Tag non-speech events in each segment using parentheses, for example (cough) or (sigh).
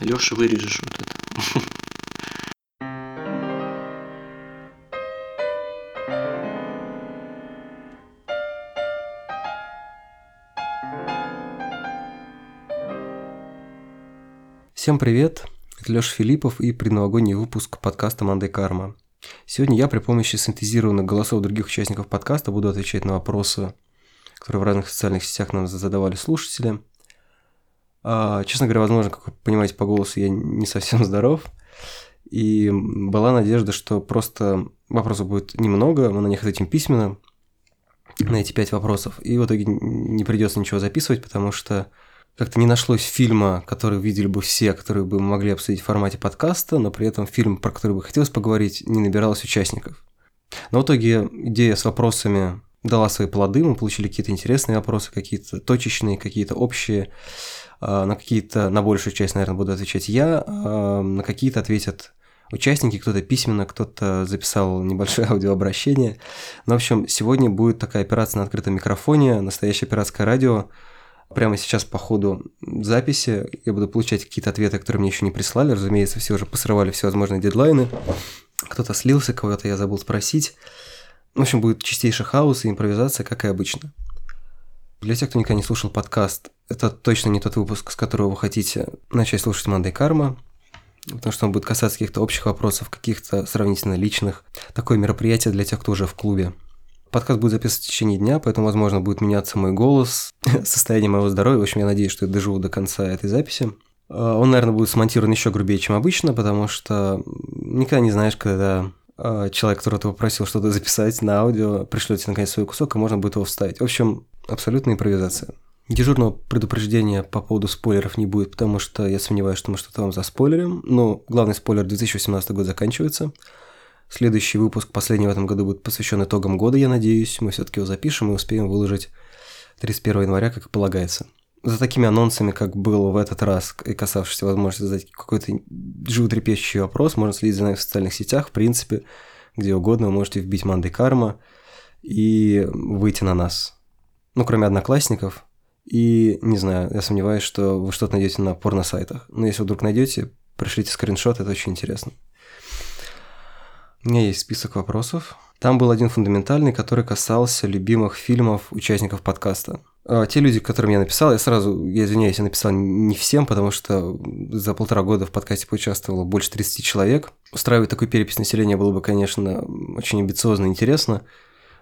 Леша, вырежешь вот это. Всем привет! Это Леша Филиппов и предновогодний выпуск подкаста «Мандай Карма». Сегодня я при помощи синтезированных голосов других участников подкаста буду отвечать на вопросы, которые в разных социальных сетях нам задавали слушатели. А, честно говоря, возможно, как вы понимаете по голосу, я не совсем здоров. И была надежда, что просто вопросов будет немного, мы на них ответим письменно, на эти пять вопросов. И в итоге не придется ничего записывать, потому что как-то не нашлось фильма, который видели бы все, которые бы могли обсудить в формате подкаста, но при этом фильм, про который бы хотелось поговорить, не набиралось участников. Но в итоге идея с вопросами дала свои плоды, мы получили какие-то интересные вопросы, какие-то точечные, какие-то общие. А, на какие-то, на большую часть, наверное, буду отвечать я, а на какие-то ответят участники, кто-то письменно, кто-то записал небольшое (laughs) аудиообращение. Ну, в общем, сегодня будет такая операция на открытом микрофоне, настоящее пиратское радио. Прямо сейчас по ходу записи я буду получать какие-то ответы, которые мне еще не прислали. Разумеется, все уже посрывали всевозможные дедлайны. Кто-то слился, кого-то я забыл спросить. В общем, будет чистейший хаос и импровизация, как и обычно. Для тех, кто никогда не слушал подкаст, это точно не тот выпуск, с которого вы хотите начать слушать Мандай Карма, потому что он будет касаться каких-то общих вопросов, каких-то сравнительно личных. Такое мероприятие для тех, кто уже в клубе. Подкаст будет записан в течение дня, поэтому, возможно, будет меняться мой голос, (laughs) состояние моего здоровья. В общем, я надеюсь, что я доживу до конца этой записи. А, он, наверное, будет смонтирован еще грубее, чем обычно, потому что никогда не знаешь, когда а, человек, которого ты попросил что-то записать на аудио, пришлет тебе наконец свой кусок, и можно будет его вставить. В общем, абсолютная импровизация. Дежурного предупреждения по поводу спойлеров не будет, потому что я сомневаюсь, что мы что-то вам заспойлерим. Но главный спойлер 2018 год заканчивается. Следующий выпуск, последний в этом году, будет посвящен итогам года, я надеюсь. Мы все-таки его запишем и успеем выложить 31 января, как и полагается. За такими анонсами, как было в этот раз, и касавшись возможности задать какой-то животрепещущий вопрос, можно следить за нами в социальных сетях, в принципе, где угодно вы можете вбить Мандай Карма и выйти на нас ну, кроме одноклассников. И, не знаю, я сомневаюсь, что вы что-то найдете на порно-сайтах. Но если вдруг найдете, пришлите скриншот, это очень интересно. У меня есть список вопросов. Там был один фундаментальный, который касался любимых фильмов участников подкаста. А те люди, которым я написал, я сразу, я извиняюсь, я написал не всем, потому что за полтора года в подкасте поучаствовало больше 30 человек. Устраивать такую перепись населения было бы, конечно, очень амбициозно и интересно.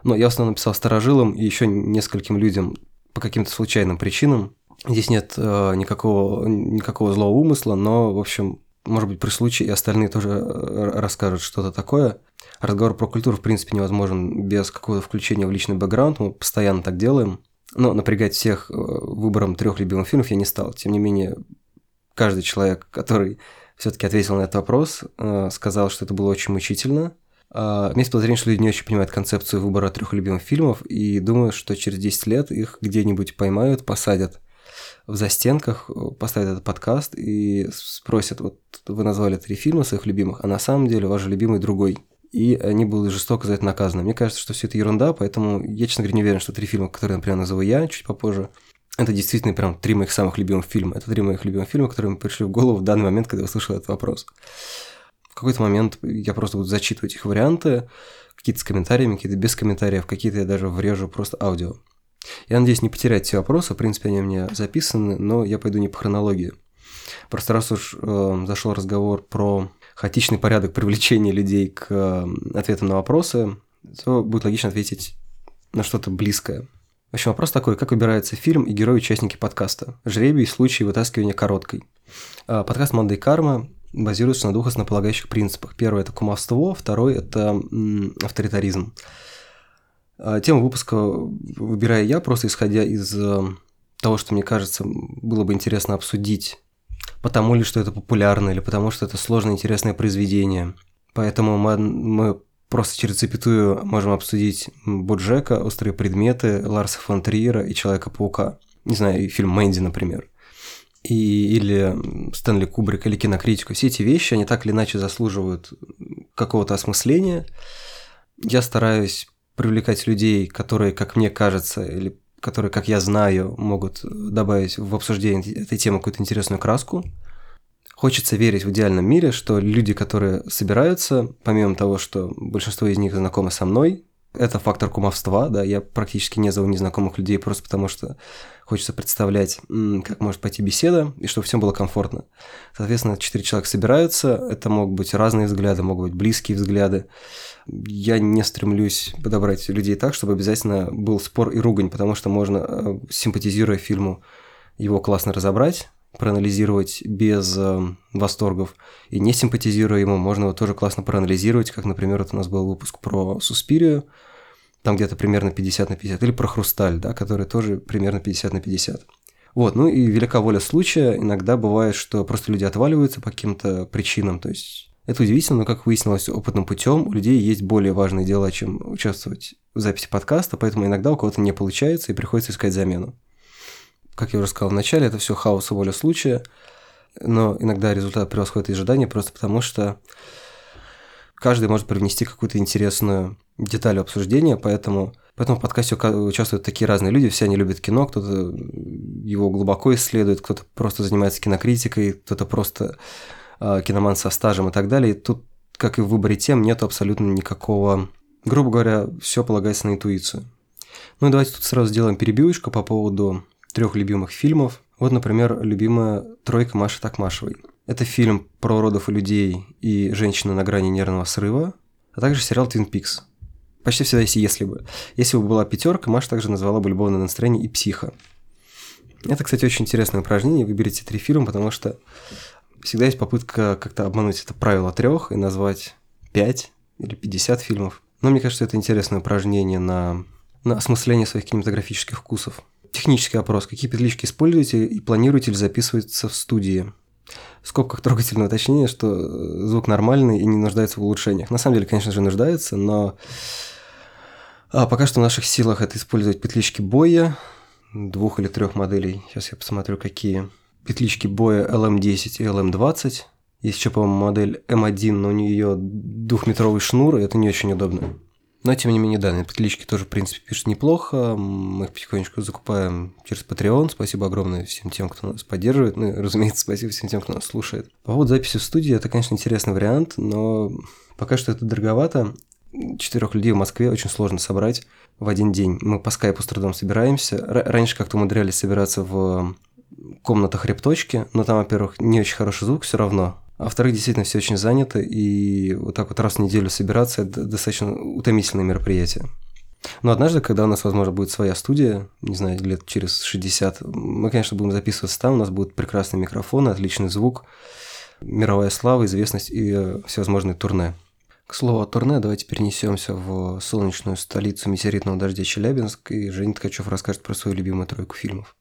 Но я в основном написал старожилам и еще нескольким людям по каким-то случайным причинам. Здесь нет э, никакого, никакого злого умысла, но, в общем, может быть, при случае и остальные тоже э, расскажут что-то такое. Разговор про культуру, в принципе, невозможен без какого-то включения в личный бэкграунд, мы постоянно так делаем. Но напрягать всех э, выбором трех любимых фильмов я не стал. Тем не менее, каждый человек, который все-таки ответил на этот вопрос, э, сказал, что это было очень мучительно – Uh, есть подозрение, что люди не очень понимают концепцию выбора трех любимых фильмов и думаю, что через 10 лет их где-нибудь поймают, посадят в застенках, поставят этот подкаст и спросят, вот вы назвали три фильма своих любимых, а на самом деле ваш любимый другой. И они будут жестоко за это наказаны. Мне кажется, что все это ерунда, поэтому я, честно говоря, не уверен, что три фильма, которые, например, назову я чуть попозже, это действительно прям три моих самых любимых фильма. Это три моих любимых фильма, которые мне пришли в голову в данный момент, когда я услышал этот вопрос какой-то момент я просто буду зачитывать их варианты, какие-то с комментариями, какие-то без комментариев, какие-то я даже врежу просто аудио. Я надеюсь не потерять все вопросы, в принципе, они у меня записаны, но я пойду не по хронологии. Просто раз уж э, зашел разговор про хаотичный порядок привлечения людей к э, ответам на вопросы, то будет логично ответить на что-то близкое. В общем, вопрос такой, как выбирается фильм и герой-участники подкаста? Жребий в случае вытаскивания короткой. Э, подкаст «Мандай Карма» базируется на двух основополагающих принципах. Первый – это кумовство, второй – это авторитаризм. А, тему выпуска выбираю я, просто исходя из э, того, что мне кажется, было бы интересно обсудить, потому ли, что это популярно, или потому что это сложное интересное произведение. Поэтому мы, мы просто через запятую можем обсудить Боджека, «Острые предметы», Ларса фон Триера и «Человека-паука». Не знаю, и фильм «Мэнди», например и, или Стэнли Кубрик, или кинокритику. Все эти вещи, они так или иначе заслуживают какого-то осмысления. Я стараюсь привлекать людей, которые, как мне кажется, или которые, как я знаю, могут добавить в обсуждение этой темы какую-то интересную краску. Хочется верить в идеальном мире, что люди, которые собираются, помимо того, что большинство из них знакомы со мной, это фактор кумовства, да, я практически не зову незнакомых людей просто потому, что хочется представлять, как может пойти беседа, и чтобы всем было комфортно. Соответственно, четыре человека собираются, это могут быть разные взгляды, могут быть близкие взгляды. Я не стремлюсь подобрать людей так, чтобы обязательно был спор и ругань, потому что можно, э, симпатизируя фильму, его классно разобрать, проанализировать без э, восторгов. И не симпатизируя ему, можно его тоже классно проанализировать, как, например, вот у нас был выпуск про Суспирию, там где-то примерно 50 на 50, или про Хрусталь, да, который тоже примерно 50 на 50. Вот, ну и велика воля случая, иногда бывает, что просто люди отваливаются по каким-то причинам, то есть это удивительно, но, как выяснилось опытным путем, у людей есть более важные дела, чем участвовать в записи подкаста, поэтому иногда у кого-то не получается и приходится искать замену. Как я уже сказал в начале, это все хаос и воля случая, но иногда результат превосходит ожидания просто потому, что каждый может привнести какую-то интересную деталь обсуждения, поэтому, поэтому в подкасте участвуют такие разные люди, все они любят кино, кто-то его глубоко исследует, кто-то просто занимается кинокритикой, кто-то просто э, киноман со стажем и так далее. И тут, как и в выборе тем, нет абсолютно никакого... Грубо говоря, все полагается на интуицию. Ну и давайте тут сразу сделаем перебивочку по поводу трех любимых фильмов. Вот, например, любимая «Тройка Маши Такмашевой». Это фильм про родов и людей и женщины на грани нервного срыва, а также сериал «Твин Пикс». Почти всегда есть «если бы». Если бы была пятерка, Маша также назвала бы «Любовное настроение» и «Психа». Это, кстати, очень интересное упражнение. Выберите три фильма, потому что всегда есть попытка как-то обмануть это правило трех и назвать пять или пятьдесят фильмов. Но мне кажется, это интересное упражнение на, на осмысление своих кинематографических вкусов. Технический опрос. Какие петлички используете и планируете ли записываться в студии? В скобках трогательное уточнение, что э, звук нормальный и не нуждается в улучшениях. На самом деле, конечно же, нуждается, но а пока что в наших силах это использовать петлички боя, двух или трех моделей. Сейчас я посмотрю, какие. Петлички боя LM10 и LM20. Есть еще, по-моему, модель M1, но у нее двухметровый шнур, и это не очень удобно. Но, тем не менее, да, на петлички тоже, в принципе, пишут неплохо. Мы их потихонечку закупаем через Patreon. Спасибо огромное всем тем, кто нас поддерживает. Ну, и, разумеется, спасибо всем тем, кто нас слушает. По поводу записи в студии, это, конечно, интересный вариант, но пока что это дороговато. Четырех людей в Москве очень сложно собрать в один день. Мы по скайпу с трудом собираемся. Раньше как-то умудрялись собираться в комнатах репточки, но там, во-первых, не очень хороший звук все равно, а во-вторых, действительно все очень занято, и вот так вот раз в неделю собираться – это достаточно утомительное мероприятие. Но однажды, когда у нас, возможно, будет своя студия, не знаю, лет через 60, мы, конечно, будем записываться там, у нас будут прекрасные микрофоны, отличный звук, мировая слава, известность и всевозможные турне. К слову о турне, давайте перенесемся в солнечную столицу метеоритного дождя Челябинск, и Женя Ткачев расскажет про свою любимую тройку фильмов.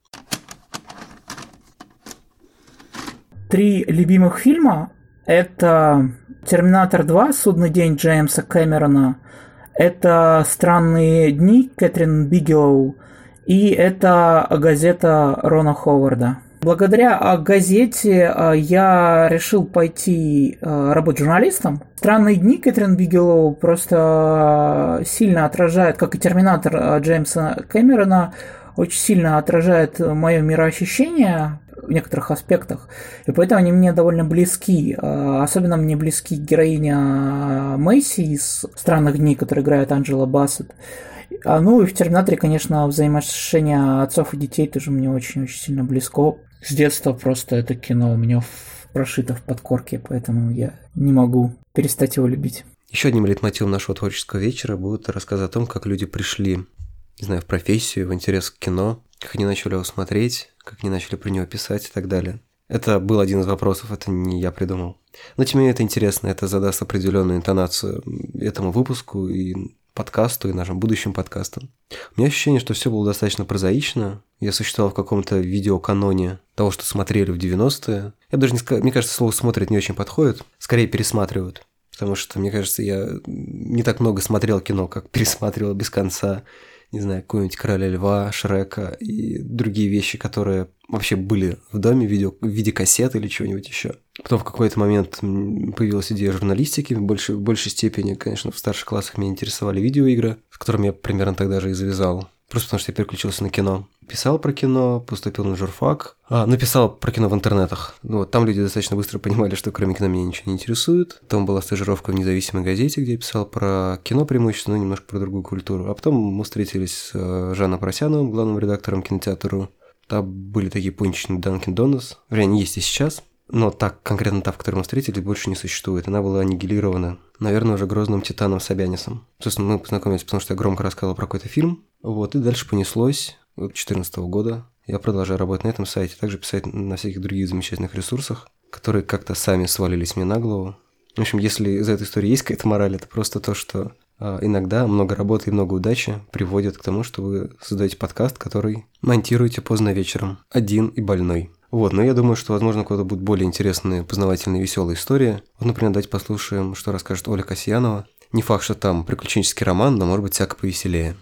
Три любимых фильма – это «Терминатор 2. Судный день» Джеймса Кэмерона, это «Странные дни» Кэтрин Бигелоу и это газета Рона Ховарда. Благодаря газете я решил пойти работать журналистом. «Странные дни» Кэтрин Бигелоу просто сильно отражает, как и «Терминатор» Джеймса Кэмерона, очень сильно отражает мое мироощущение, в некоторых аспектах. И поэтому они мне довольно близки. А, особенно мне близки героиня Мэйси из «Странных дней», которая играет Анджела Бассет. А, ну и в «Терминаторе», конечно, взаимоотношения отцов и детей тоже мне очень-очень сильно близко. С детства просто это кино у меня прошито в подкорке, поэтому я не могу перестать его любить. Еще одним лейтмотивом нашего творческого вечера будет рассказ о том, как люди пришли, не знаю, в профессию, в интерес к кино, как они начали его смотреть, как они начали про него писать и так далее. Это был один из вопросов, это не я придумал. Но тем не менее это интересно, это задаст определенную интонацию этому выпуску и подкасту, и нашим будущим подкастам. У меня ощущение, что все было достаточно прозаично. Я существовал в каком-то видеоканоне того, что смотрели в 90-е. Я даже не сказал, мне кажется, слово «смотрит» не очень подходит. Скорее пересматривают. Потому что, мне кажется, я не так много смотрел кино, как (laughs) пересматривал без конца не знаю, какого-нибудь Короля Льва, Шрека и другие вещи, которые вообще были в доме в виде, в виде кассет или чего-нибудь еще. Потом в какой-то момент появилась идея журналистики, в большей, в большей степени, конечно, в старших классах меня интересовали видеоигры, с которыми я примерно тогда же и завязал. Просто потому что я переключился на кино. Писал про кино, поступил на журфак. А, написал про кино в интернетах. Ну, вот там люди достаточно быстро понимали, что кроме кино меня ничего не интересует. Потом была стажировка в независимой газете, где я писал про кино преимущественно, но немножко про другую культуру. А потом мы встретились с э, Жаном Просяновым, главным редактором кинотеатра. Там были такие пончичные Данкин Донус. Вернее, они есть и сейчас. Но так, конкретно та, в которой мы встретились, больше не существует. Она была аннигилирована, наверное, уже грозным Титаном Собянисом. Собственно, мы познакомились, потому что я громко рассказывал про какой-то фильм. Вот, и дальше понеслось. 2014 года. Я продолжаю работать на этом сайте, также писать на всяких других замечательных ресурсах, которые как-то сами свалились мне на голову. В общем, если из этой истории есть какая-то мораль, это просто то, что а, иногда много работы и много удачи приводят к тому, что вы создаете подкаст, который монтируете поздно вечером, один и больной. Вот, но я думаю, что, возможно, кого-то будут более интересные, познавательные, веселые истории. Вот, например, давайте послушаем, что расскажет Оля Касьянова. Не факт, что там приключенческий роман, но, может быть, всяко повеселее.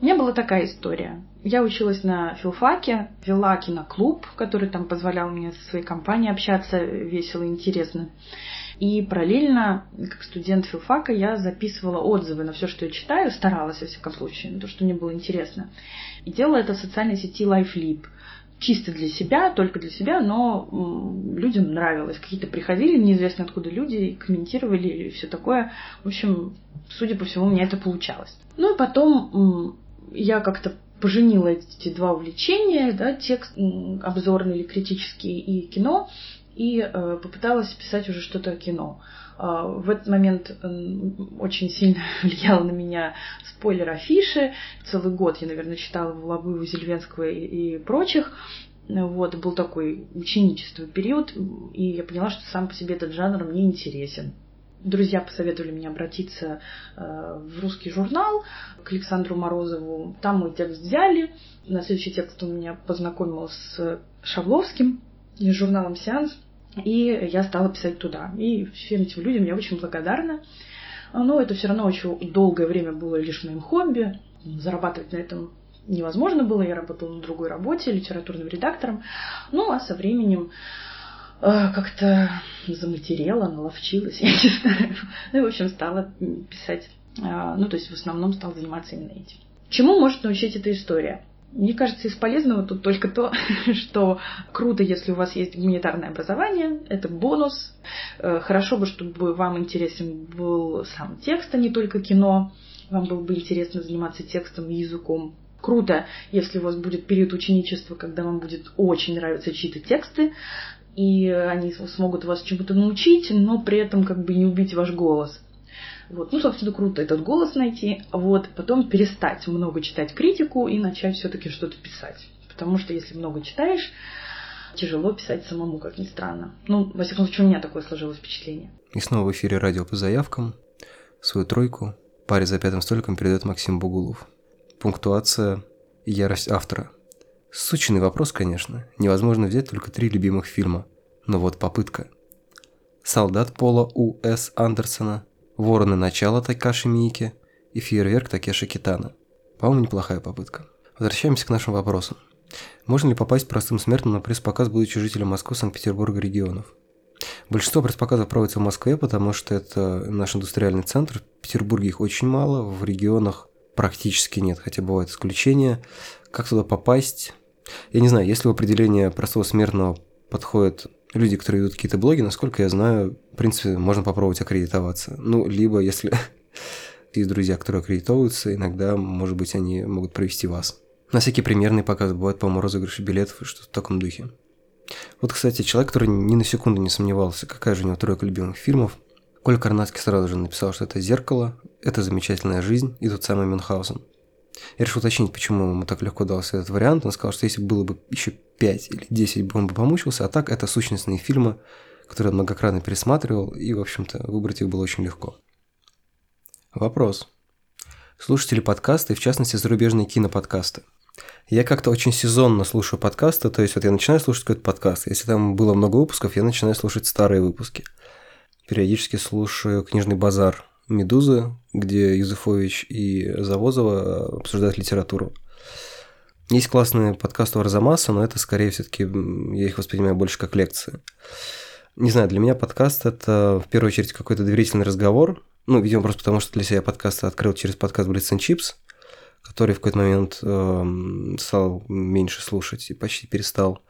У меня была такая история. Я училась на филфаке, вела киноклуб, который там позволял мне со своей компанией общаться весело и интересно. И параллельно, как студент филфака, я записывала отзывы на все, что я читаю, старалась, во всяком случае, на то, что мне было интересно. И делала это в социальной сети LifeLip. Чисто для себя, только для себя, но людям нравилось. Какие-то приходили, неизвестно откуда люди, комментировали и все такое. В общем, судя по всему, у меня это получалось. Ну и потом я как-то поженила эти два увлечения, да, текст обзорный или критический и кино, и э, попыталась писать уже что-то о кино. Э, в этот момент очень сильно (laughs) влиял на меня спойлер афиши. Целый год я, наверное, читала Волобыву, Зельвенского и, прочих. Вот, был такой ученичество период, и я поняла, что сам по себе этот жанр мне интересен друзья посоветовали мне обратиться э, в русский журнал к Александру Морозову. Там мы текст взяли. На следующий текст он меня познакомил с Шавловским, с журналом «Сеанс». И я стала писать туда. И всем этим людям я очень благодарна. Но это все равно очень долгое время было лишь моим хобби. Зарабатывать на этом невозможно было. Я работала на другой работе, литературным редактором. Ну, а со временем а, как-то заматерела, наловчилась, (laughs) я не знаю. Ну и, в общем, стала писать. А, ну, то есть в основном стала заниматься именно этим. Чему может научить эта история? Мне кажется, из полезного тут только то, (laughs) что круто, если у вас есть гуманитарное образование, это бонус. Э, хорошо бы, чтобы вам интересен был сам текст, а не только кино. Вам было бы интересно заниматься текстом и языком. Круто, если у вас будет период ученичества, когда вам будет очень нравиться чьи-то тексты, и они смогут вас чему-то научить, но при этом как бы не убить ваш голос. Вот. Ну, собственно, круто этот голос найти. Вот. Потом перестать много читать критику и начать все-таки что-то писать. Потому что если много читаешь, тяжело писать самому, как ни странно. Ну, во всяком случае, у меня такое сложилось впечатление. И снова в эфире радио по заявкам. Свою тройку паре за пятым столиком передает Максим Бугулов. Пунктуация и ярость автора – Сучный вопрос, конечно. Невозможно взять только три любимых фильма. Но вот попытка. «Солдат Пола У. Андерсона», «Вороны начала» Такаши Мики и «Фейерверк» Такеши Китана. По-моему, неплохая попытка. Возвращаемся к нашим вопросам. Можно ли попасть простым смертным на пресс-показ, будучи жителем Москвы, Санкт-Петербурга, регионов? Большинство пресс-показов проводится в Москве, потому что это наш индустриальный центр. В Петербурге их очень мало, в регионах практически нет, хотя бывают исключения. Как туда попасть? Я не знаю, если в определение простого смертного подходят люди, которые ведут какие-то блоги, насколько я знаю, в принципе, можно попробовать аккредитоваться. Ну, либо если (laughs) есть друзья, которые аккредитовываются, иногда, может быть, они могут провести вас. На всякие примерные показы бывают, по-моему, розыгрыши билетов и что-то в таком духе. Вот, кстати, человек, который ни на секунду не сомневался, какая же у него тройка любимых фильмов, Коля Карнацкий сразу же написал, что это «Зеркало», «Это замечательная жизнь» и тот самый Мюнхгаузен. Я решил уточнить, почему ему так легко дался этот вариант. Он сказал, что если было бы еще 5 или 10, он бы помучился, а так это сущностные фильмы, которые он многократно пересматривал, и, в общем-то, выбрать их было очень легко. Вопрос. Слушатели подкаста, и в частности зарубежные киноподкасты. Я как-то очень сезонно слушаю подкасты, то есть вот я начинаю слушать какой-то подкаст. Если там было много выпусков, я начинаю слушать старые выпуски. Периодически слушаю «Книжный базар» «Медузы», где Юзефович и Завозова обсуждают литературу. Есть классный подкаст у Арзамаса, но это скорее все-таки я их воспринимаю больше как лекции. Не знаю, для меня подкаст – это в первую очередь какой-то доверительный разговор. Ну, видимо, просто потому, что для себя подкаст открыл через подкаст and Chips, который в какой-то момент э, стал меньше слушать и почти перестал.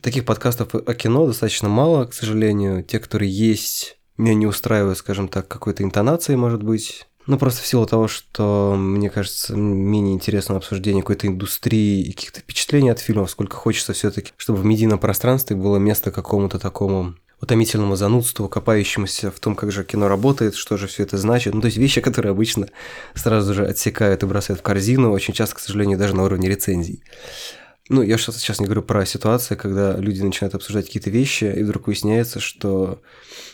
Таких подкастов о кино достаточно мало, к сожалению. Те, которые есть, меня не устраивают, скажем так, какой-то интонацией, может быть. Ну, просто в силу того, что, мне кажется, менее интересно обсуждение какой-то индустрии и каких-то впечатлений от фильмов, сколько хочется все таки чтобы в медийном пространстве было место какому-то такому утомительному занудству, копающемуся в том, как же кино работает, что же все это значит. Ну, то есть вещи, которые обычно сразу же отсекают и бросают в корзину, очень часто, к сожалению, даже на уровне рецензий. Ну, я сейчас не говорю про ситуации, когда люди начинают обсуждать какие-то вещи, и вдруг выясняется, что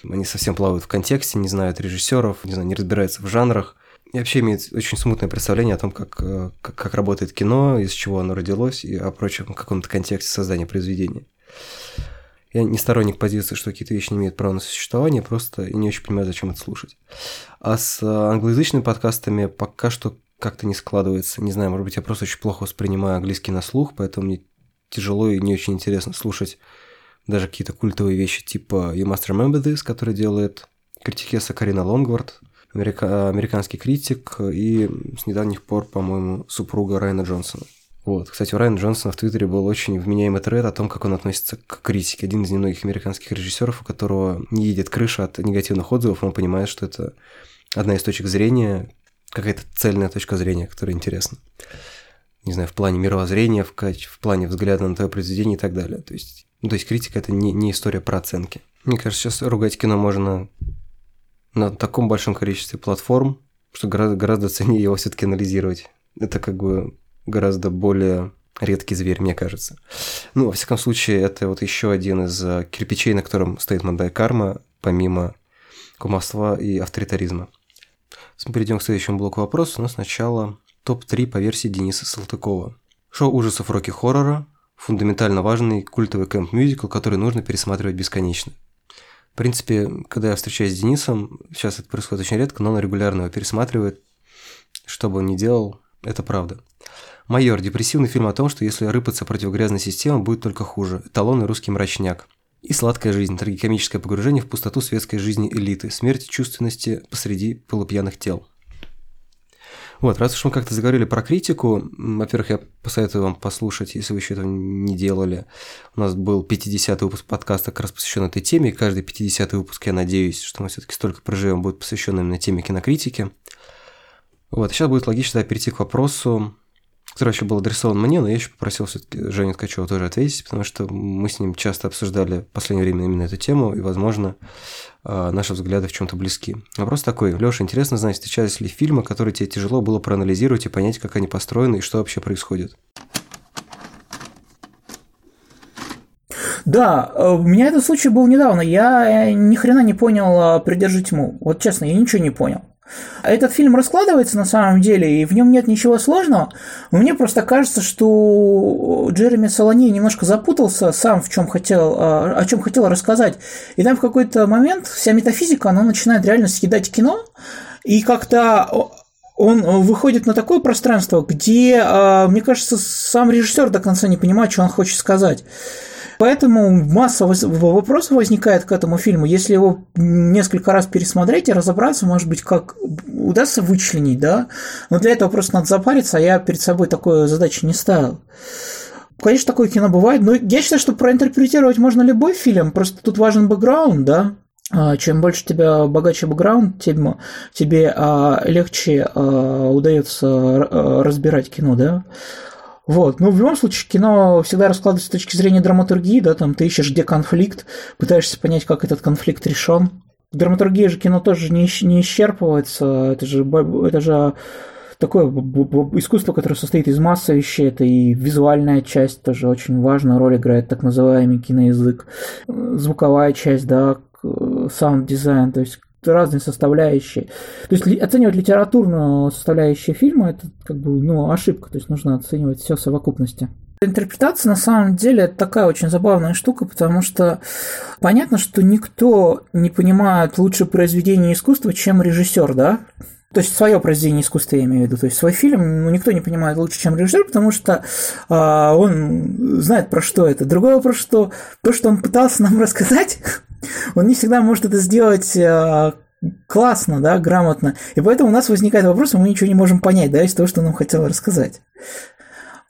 они совсем плавают в контексте, не знают режиссеров, не знаю, не разбираются в жанрах. И вообще имеют очень смутное представление о том, как, э, как, как работает кино, из чего оно родилось, и о прочем каком-то контексте создания произведения. Я не сторонник позиции, что какие-то вещи не имеют права на существование, просто не очень понимаю, зачем это слушать. А с англоязычными подкастами пока что как-то не складывается. Не знаю, может быть, я просто очень плохо воспринимаю английский на слух, поэтому мне тяжело и не очень интересно слушать даже какие-то культовые вещи типа You Must Remember This, который делает критикеса Карина Лонгвард, америка- американский критик и с недавних пор, по-моему, супруга Райана Джонсона. Вот. Кстати, у Райана Джонсона в Твиттере был очень вменяемый тред о том, как он относится к критике. Один из немногих американских режиссеров, у которого не едет крыша от негативных отзывов, он понимает, что это одна из точек зрения, какая-то цельная точка зрения, которая интересна. Не знаю, в плане мировоззрения, в, в плане взгляда на твое произведение и так далее. То есть, ну, то есть критика – это не, не история про оценки. Мне кажется, сейчас ругать кино можно на таком большом количестве платформ, что гораздо, гораздо ценнее его все таки анализировать. Это как бы гораздо более редкий зверь, мне кажется. Ну, во всяком случае, это вот еще один из э, кирпичей, на котором стоит Мандай Карма, помимо кумовства и авторитаризма. Мы перейдем к следующему блоку вопросов, но сначала топ-3 по версии Дениса Салтыкова. Шоу ужасов роки-хоррора – фундаментально важный культовый кэмп-мюзикл, который нужно пересматривать бесконечно. В принципе, когда я встречаюсь с Денисом, сейчас это происходит очень редко, но он регулярно его пересматривает. Что бы он ни делал, это правда. «Майор» – депрессивный фильм о том, что если рыпаться против грязной системы, будет только хуже. Эталонный русский мрачняк. И «Сладкая жизнь» – трагикомическое погружение в пустоту светской жизни элиты, смерть чувственности посреди полупьяных тел. Вот, раз уж мы как-то заговорили про критику, во-первых, я посоветую вам послушать, если вы еще этого не делали. У нас был 50-й выпуск подкаста, как раз посвящен этой теме, и каждый 50-й выпуск, я надеюсь, что мы все-таки столько проживем, будет посвящен именно теме кинокритики. Вот, сейчас будет логично перейти к вопросу, который вообще был адресован мне, но я еще попросил все-таки Женю Ткачева тоже ответить, потому что мы с ним часто обсуждали в последнее время именно эту тему, и, возможно, а, наши взгляды в чем-то близки. Вопрос такой. Леша, интересно знать, встречались ли фильмы, которые тебе тяжело было проанализировать и понять, как они построены и что вообще происходит? Да, э, у меня этот случай был недавно. Я ни хрена не понял а, «Придержи тьму». Вот честно, я ничего не понял. Этот фильм раскладывается на самом деле, и в нем нет ничего сложного. Но мне просто кажется, что Джереми Солони немножко запутался сам, в чем хотел, а, о чем хотел рассказать. И там в какой-то момент вся метафизика, она начинает реально съедать кино, и как-то он выходит на такое пространство, где, а, мне кажется, сам режиссер до конца не понимает, что он хочет сказать. Поэтому масса вопросов возникает к этому фильму. Если его несколько раз пересмотреть и разобраться, может быть, как удастся вычленить, да. Но для этого просто надо запариться, а я перед собой такой задачи не ставил. Конечно, такое кино бывает, но я считаю, что проинтерпретировать можно любой фильм, просто тут важен бэкграунд, да, а, чем больше тебя богаче бэкграунд, тем тебе а, легче а, удается разбирать кино, да. Вот. Но в любом случае кино всегда раскладывается с точки зрения драматургии, да, там ты ищешь, где конфликт, пытаешься понять, как этот конфликт решен. Драматургия же кино тоже не, не исчерпывается, это же, это же такое искусство, которое состоит из массы вещей, это и визуальная часть тоже очень важную роль играет, так называемый киноязык, звуковая часть, да, саунд-дизайн, то есть разные составляющие. То есть оценивать литературную составляющую фильма это как бы ну, ошибка, то есть нужно оценивать все в совокупности. Интерпретация на самом деле это такая очень забавная штука, потому что понятно, что никто не понимает лучше произведение искусства, чем режиссер, да? То есть свое произведение искусства я имею в виду, то есть свой фильм ну, никто не понимает лучше, чем режиссер, потому что а, он знает про что это. Другой вопрос, что то, что он пытался нам (laughs) рассказать, Он не всегда может это сделать э, классно, да, грамотно. И поэтому у нас возникает вопрос, мы ничего не можем понять, да, из того, что нам хотел рассказать.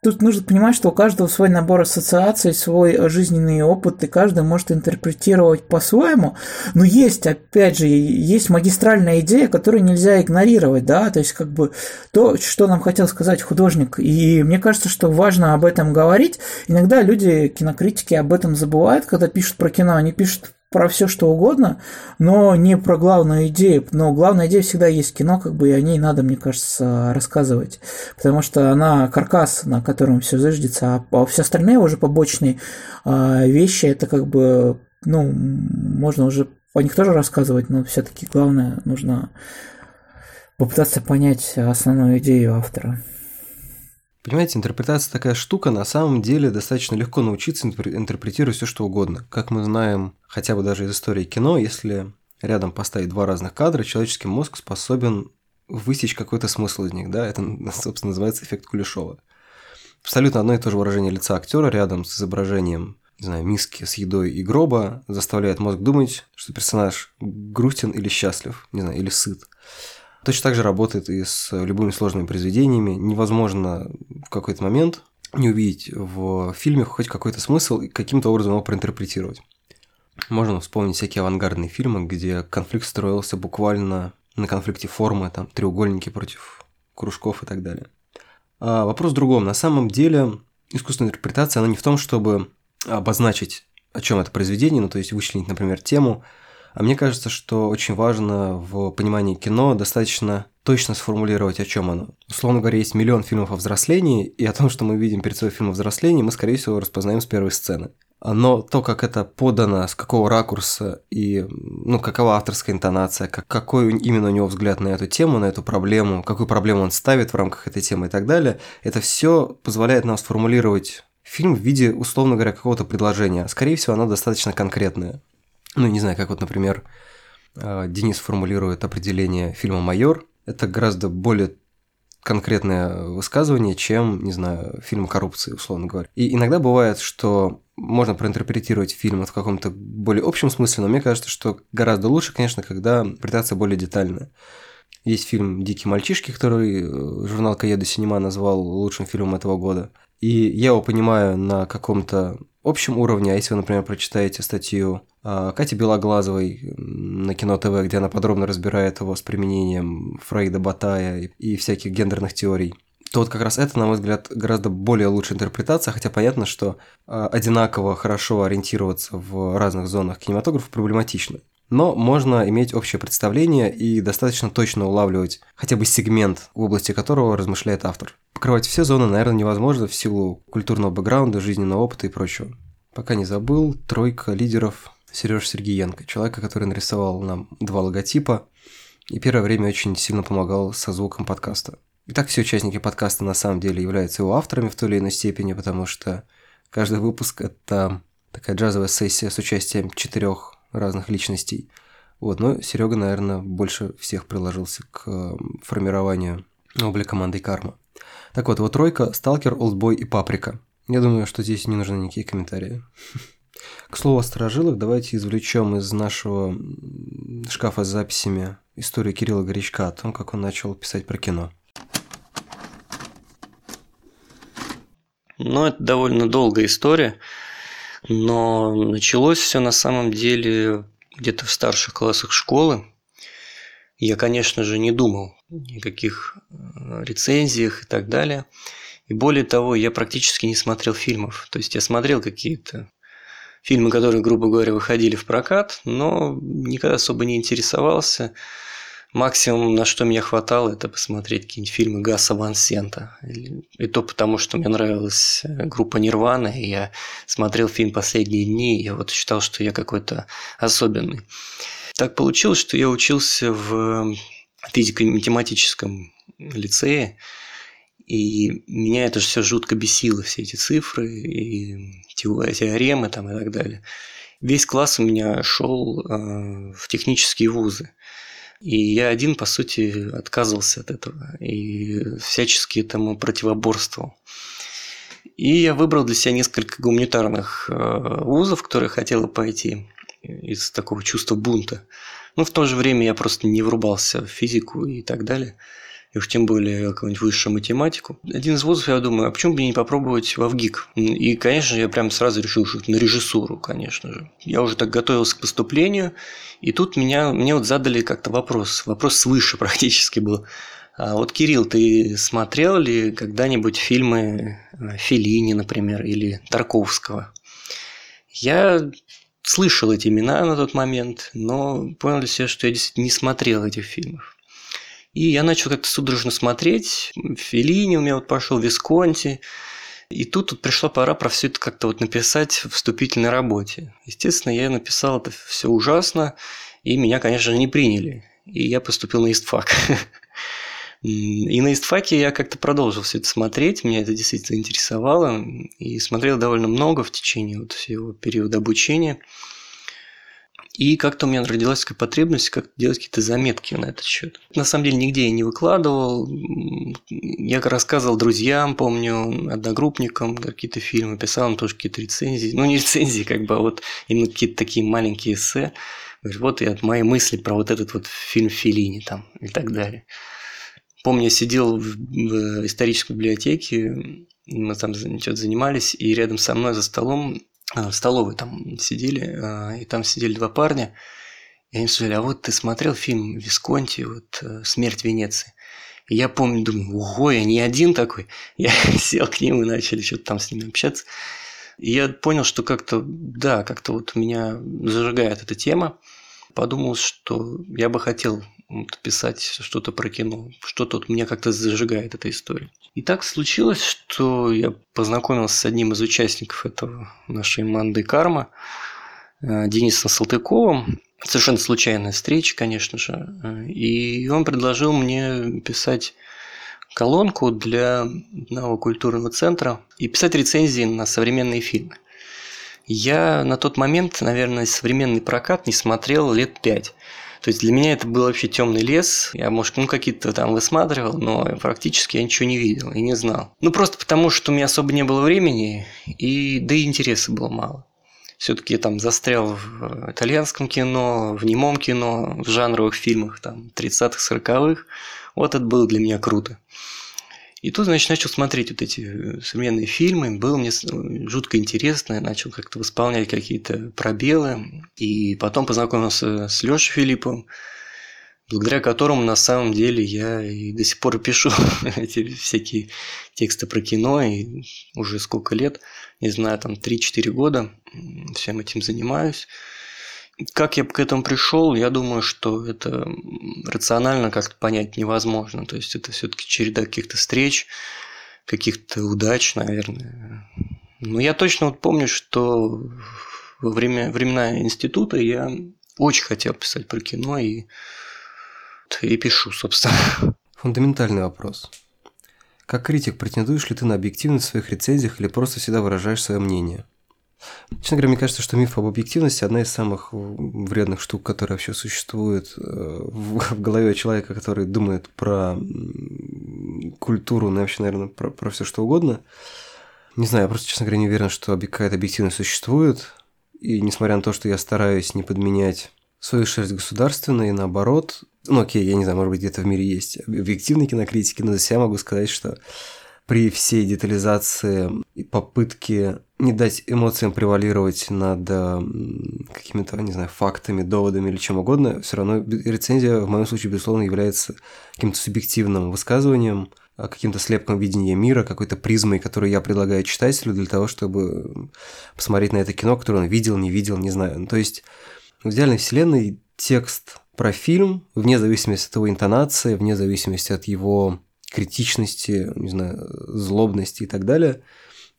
Тут нужно понимать, что у каждого свой набор ассоциаций, свой жизненный опыт, и каждый может интерпретировать по-своему. Но есть, опять же, есть магистральная идея, которую нельзя игнорировать, да, то есть как бы то, что нам хотел сказать художник. И мне кажется, что важно об этом говорить. Иногда люди, кинокритики, об этом забывают, когда пишут про кино. Они пишут про все что угодно, но не про главную идею. Но главная идея всегда есть кино, как бы и о ней надо, мне кажется, рассказывать. Потому что она каркас, на котором все зыждется, а все остальные уже побочные а, вещи, это как бы, ну, можно уже о них тоже рассказывать, но все-таки главное нужно попытаться понять основную идею автора. Понимаете, интерпретация такая штука, на самом деле достаточно легко научиться интерпретировать все что угодно. Как мы знаем, хотя бы даже из истории кино, если рядом поставить два разных кадра, человеческий мозг способен высечь какой-то смысл из них, да, это, (laughs) собственно, называется эффект Кулешова. Абсолютно одно и то же выражение лица актера рядом с изображением, не знаю, миски с едой и гроба заставляет мозг думать, что персонаж грустен или счастлив, не знаю, или сыт. Точно так же работает и с любыми сложными произведениями. Невозможно в какой-то момент не увидеть в фильме хоть какой-то смысл и каким-то образом его проинтерпретировать. Можно вспомнить всякие авангардные фильмы, где конфликт строился буквально на конфликте формы, там треугольники против кружков и так далее. А вопрос в другом. На самом деле искусственная интерпретация, она не в том, чтобы обозначить, о чем это произведение, ну то есть вычленить, например, тему, а мне кажется, что очень важно в понимании кино достаточно точно сформулировать, о чем оно. Условно говоря, есть миллион фильмов о взрослении, и о том, что мы видим перед собой фильм о взрослении, мы, скорее всего, распознаем с первой сцены. Но то, как это подано, с какого ракурса и ну, какова авторская интонация, как, какой именно у него взгляд на эту тему, на эту проблему, какую проблему он ставит в рамках этой темы и так далее, это все позволяет нам сформулировать фильм в виде, условно говоря, какого-то предложения. Скорее всего, оно достаточно конкретное. Ну, не знаю, как вот, например, э, Денис формулирует определение фильма «Майор». Это гораздо более конкретное высказывание, чем, не знаю, фильм коррупции, условно говоря. И иногда бывает, что можно проинтерпретировать фильм в каком-то более общем смысле, но мне кажется, что гораздо лучше, конечно, когда интерпретация более детальная. Есть фильм «Дикие мальчишки», который э, журнал «Каеда Синема» назвал лучшим фильмом этого года. И я его понимаю на каком-то общем уровне, а если вы, например, прочитаете статью а, Кати Белоглазовой на Кино ТВ, где она подробно разбирает его с применением Фрейда, Батая и всяких гендерных теорий, то вот как раз это, на мой взгляд, гораздо более лучшая интерпретация, хотя понятно, что а, одинаково хорошо ориентироваться в разных зонах кинематографа проблематично. Но можно иметь общее представление и достаточно точно улавливать хотя бы сегмент, в области которого размышляет автор. Покрывать все зоны, наверное, невозможно в силу культурного бэкграунда, жизненного опыта и прочего. Пока не забыл, тройка лидеров Сереж Сергеенко, человека, который нарисовал нам два логотипа и первое время очень сильно помогал со звуком подкаста. Итак, все участники подкаста на самом деле являются его авторами в той или иной степени, потому что каждый выпуск – это такая джазовая сессия с участием четырех разных личностей. Вот, но Серега, наверное, больше всех приложился к формированию облика команды Карма. Так вот, вот тройка, Сталкер, Олдбой и Паприка. Я думаю, что здесь не нужны никакие комментарии. (laughs) К слову о сторожилах, давайте извлечем из нашего шкафа с записями историю Кирилла Горячка о том, как он начал писать про кино. Ну, это довольно долгая история. Но началось все на самом деле где-то в старших классах школы. Я, конечно же, не думал никаких э, рецензиях и так далее. И более того, я практически не смотрел фильмов. То есть я смотрел какие-то фильмы, которые, грубо говоря, выходили в прокат, но никогда особо не интересовался. Максимум, на что меня хватало, это посмотреть какие-нибудь фильмы Гаса Ван Сента. И то потому, что мне нравилась э, группа Нирвана, и я смотрел фильм «Последние дни», и я вот считал, что я какой-то особенный. Так получилось, что я учился в физико-математическом лицее, и меня это же все жутко бесило, все эти цифры и теоремы там и так далее. Весь класс у меня шел э, в технические вузы. И я один, по сути, отказывался от этого и всячески этому противоборствовал. И я выбрал для себя несколько гуманитарных э, вузов, в которые хотела пойти. из такого чувства бунта. Ну, в то же время я просто не врубался в физику и так далее и уж тем более какую-нибудь высшую математику. Один из вузов, я думаю, а почему бы не попробовать в ВГИК? И, конечно я прям сразу решил, что на режиссуру, конечно же. Я уже так готовился к поступлению, и тут меня, мне вот задали как-то вопрос, вопрос свыше (laughs) практически был. А вот, Кирилл, ты смотрел ли когда-нибудь фильмы э, Феллини, например, или Тарковского? Я слышал эти имена на тот момент, но понял для себя, что я действительно не смотрел этих фильмов. И я начал как-то судорожно смотреть. Феллини у меня вот пошел, Висконти. И тут, тут пришла пора про все это как-то вот написать в вступительной работе. Естественно, я написал это все ужасно, и меня, конечно же, не приняли. И я поступил на истфак. (laughs) И на истфаке я как-то продолжил все это смотреть, меня это действительно интересовало, и смотрел довольно много в течение вот всего периода обучения. И как-то у меня родилась такая потребность как делать какие-то заметки на этот счет. На самом деле нигде я не выкладывал. Я рассказывал друзьям, помню, одногруппникам какие-то фильмы, писал им тоже какие-то рецензии. Ну, не рецензии, как бы, а вот именно какие-то такие маленькие эссе. Говорю, вот и мои мысли про вот этот вот фильм Филини там и так далее. Помню, я сидел в, исторической библиотеке, мы там что-то занимались, и рядом со мной за столом в столовой там сидели, а, и там сидели два парня, и они сказали, а вот ты смотрел фильм Висконти, вот э, «Смерть Венеции»? И я помню, думаю, ого, я не один такой. (laughs) Я сел к ним и начали что-то там с ними общаться. И я понял, что как-то, да, как-то вот меня зажигает эта тема. Подумал, что я бы хотел писать что-то про кино, что-то вот меня как-то зажигает эта история. И так случилось, что я познакомился с одним из участников этого нашей манды «Карма», э, Денисом Салтыковым. Совершенно случайная встреча, конечно же. И он предложил мне писать колонку для одного культурного центра и писать рецензии на современные фильмы. Я на тот момент, наверное, современный прокат не смотрел лет пять. То есть для меня это был вообще темный лес. Я, может, ну какие-то там высматривал, но практически я ничего не видел и не знал. Ну просто потому, что у меня особо не было времени, и да и интереса было мало. Все-таки там застрял в итальянском кино, в немом кино, в жанровых фильмах там 30-х, 40-х. Вот это было для меня круто. И тут, значит, начал смотреть вот эти э, современные фильмы, было мне жутко интересно, начал как-то восполнять какие-то пробелы, и потом познакомился с Лешей Филипповым, благодаря которому на самом деле я и до сих пор пишу (laughs) эти всякие тексты про кино, и уже сколько лет, не знаю, там 3-4 года всем этим занимаюсь. Как я к этому пришел, я думаю, что это рационально как-то понять невозможно. То есть это все-таки череда каких-то встреч, каких-то удач, наверное. Но я точно вот помню, что во время, времена института я очень хотел писать про кино и, и пишу, собственно. Фундаментальный вопрос. Как критик, претендуешь ли ты на объективность в своих рецензиях или просто всегда выражаешь свое мнение? Честно говоря, мне кажется, что миф об объективности одна из самых вредных штук, которая вообще существует э, в (laughs) голове человека, который думает про культуру, ну, вообще, наверное, про, про все что угодно. Не знаю, я просто, честно говоря, не уверен, что какая-то объективность существует. И несмотря на то, что я стараюсь не подменять свою шерсть государственной, наоборот, ну окей, я не знаю, может быть, где-то в мире есть объективные кинокритики, но за себя могу сказать, что при всей детализации и попытке не дать эмоциям превалировать над какими-то, не знаю, фактами, доводами или чем угодно, все равно рецензия в моем случае, безусловно, является каким-то субъективным высказыванием, а, каким-то слепком видения мира, какой-то призмой, которую я предлагаю читателю для того, чтобы посмотреть на это кино, которое он видел, не видел, не знаю. Ну, то есть в идеальной вселенной текст про фильм, вне зависимости от его интонации, вне зависимости от его критичности, не знаю, злобности и так далее,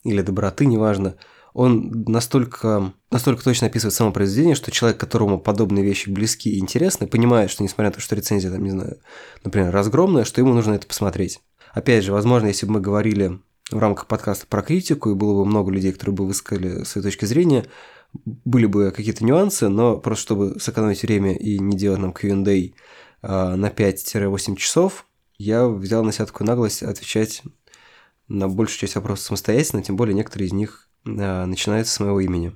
или доброты, неважно, он настолько, настолько точно описывает само произведение, что человек, которому подобные вещи близки и интересны, понимает, что несмотря на то, что рецензия, там, не знаю, например, разгромная, что ему нужно это посмотреть. Опять же, возможно, если бы мы говорили в рамках подкаста про критику, и было бы много людей, которые бы высказали свои точки зрения, были бы какие-то нюансы, но просто чтобы сэкономить время и не делать нам Q&A а, на 5-8 часов, я взял на себя такую наглость отвечать на большую часть вопросов самостоятельно, тем более некоторые из них а, начинаются с моего имени.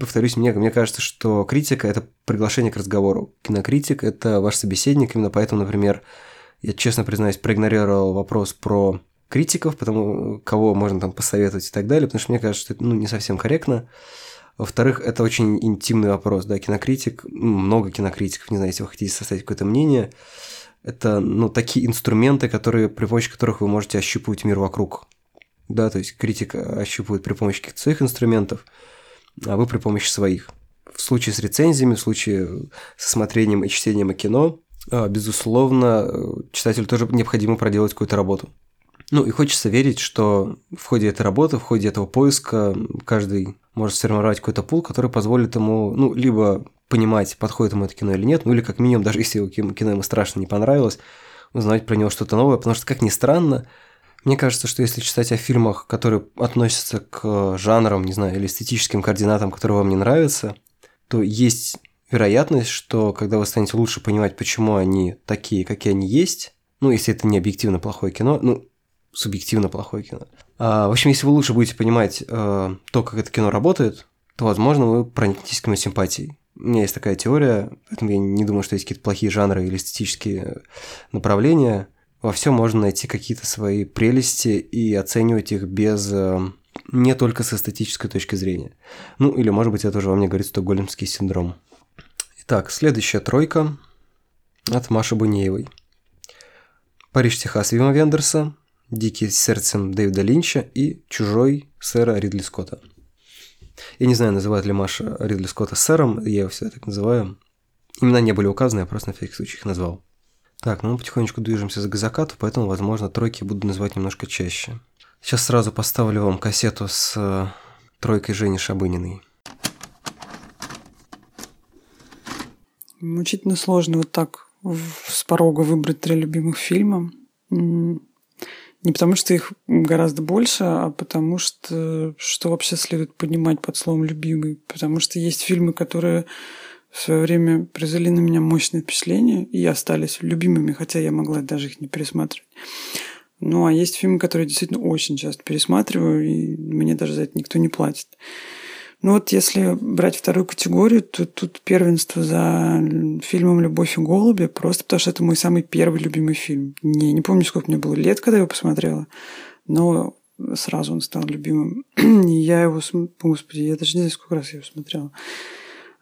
повторюсь, мне, мне кажется, что критика – это приглашение к разговору. Кинокритик – это ваш собеседник, именно поэтому, например, я честно признаюсь, проигнорировал вопрос про критиков, потому кого можно там посоветовать и так далее, потому что мне кажется, что это ну, не совсем корректно. Во-вторых, это очень интимный вопрос, да, кинокритик, много кинокритиков, не знаю, если вы хотите составить какое-то мнение, это, ну, такие инструменты, которые, при помощи которых вы можете ощупывать мир вокруг. Да, то есть критик ощупывает при помощи каких-то своих инструментов, а вы при помощи своих. В случае с рецензиями, в случае со смотрением и чтением кино, а, безусловно, читателю тоже необходимо проделать какую-то работу. Ну и хочется верить, что в ходе этой работы, в ходе этого поиска каждый может сформировать какой-то пул, который позволит ему, ну, либо понимать, подходит ему это кино или нет, ну или как минимум, даже (laughs) если кино ему страшно не понравилось, узнать про него что-то новое, потому что, как ни странно, мне кажется, что если читать о фильмах, которые относятся к жанрам, не знаю, или эстетическим координатам, которые вам не нравятся, то есть вероятность, что когда вы станете лучше понимать, почему они такие, какие они есть, ну, если это не объективно плохое кино, ну, субъективно плохое кино. А, в общем, если вы лучше будете понимать э, то, как это кино работает, то, возможно, вы проникнетесь к нему симпатией. У меня есть такая теория, поэтому я не думаю, что есть какие-то плохие жанры или эстетические направления во всем можно найти какие-то свои прелести и оценивать их без э, не только с эстетической точки зрения. Ну, или, может быть, это уже во мне говорит стокгольмский синдром. Итак, следующая тройка от Маши Бунеевой. «Париж, Техас» Вима Вендерса, «Дикий сердцем» Дэвида Линча и «Чужой» сэра Ридли Скотта. Я не знаю, называет ли Маша Ридли Скотта сэром, я его всегда так называю. Имена не были указаны, я просто на всякий случай их назвал. Так, ну мы потихонечку движемся к закату, поэтому, возможно, тройки буду называть немножко чаще. Сейчас сразу поставлю вам кассету с э, тройкой Жени Шабыниной. Мучительно сложно вот так с порога выбрать три любимых фильма. Не потому, что их гораздо больше, а потому что что вообще следует понимать под словом «любимый». Потому что есть фильмы, которые в свое время произвели на меня мощное впечатление и остались любимыми, хотя я могла даже их не пересматривать. Ну, а есть фильмы, которые действительно очень часто пересматриваю, и мне даже за это никто не платит. Ну вот если брать вторую категорию, то тут первенство за фильмом «Любовь и голуби», просто потому что это мой самый первый любимый фильм. Не, не помню, сколько мне было лет, когда я его посмотрела, но сразу он стал любимым. (clears throat) И я его... Господи, я даже не знаю, сколько раз я его смотрела.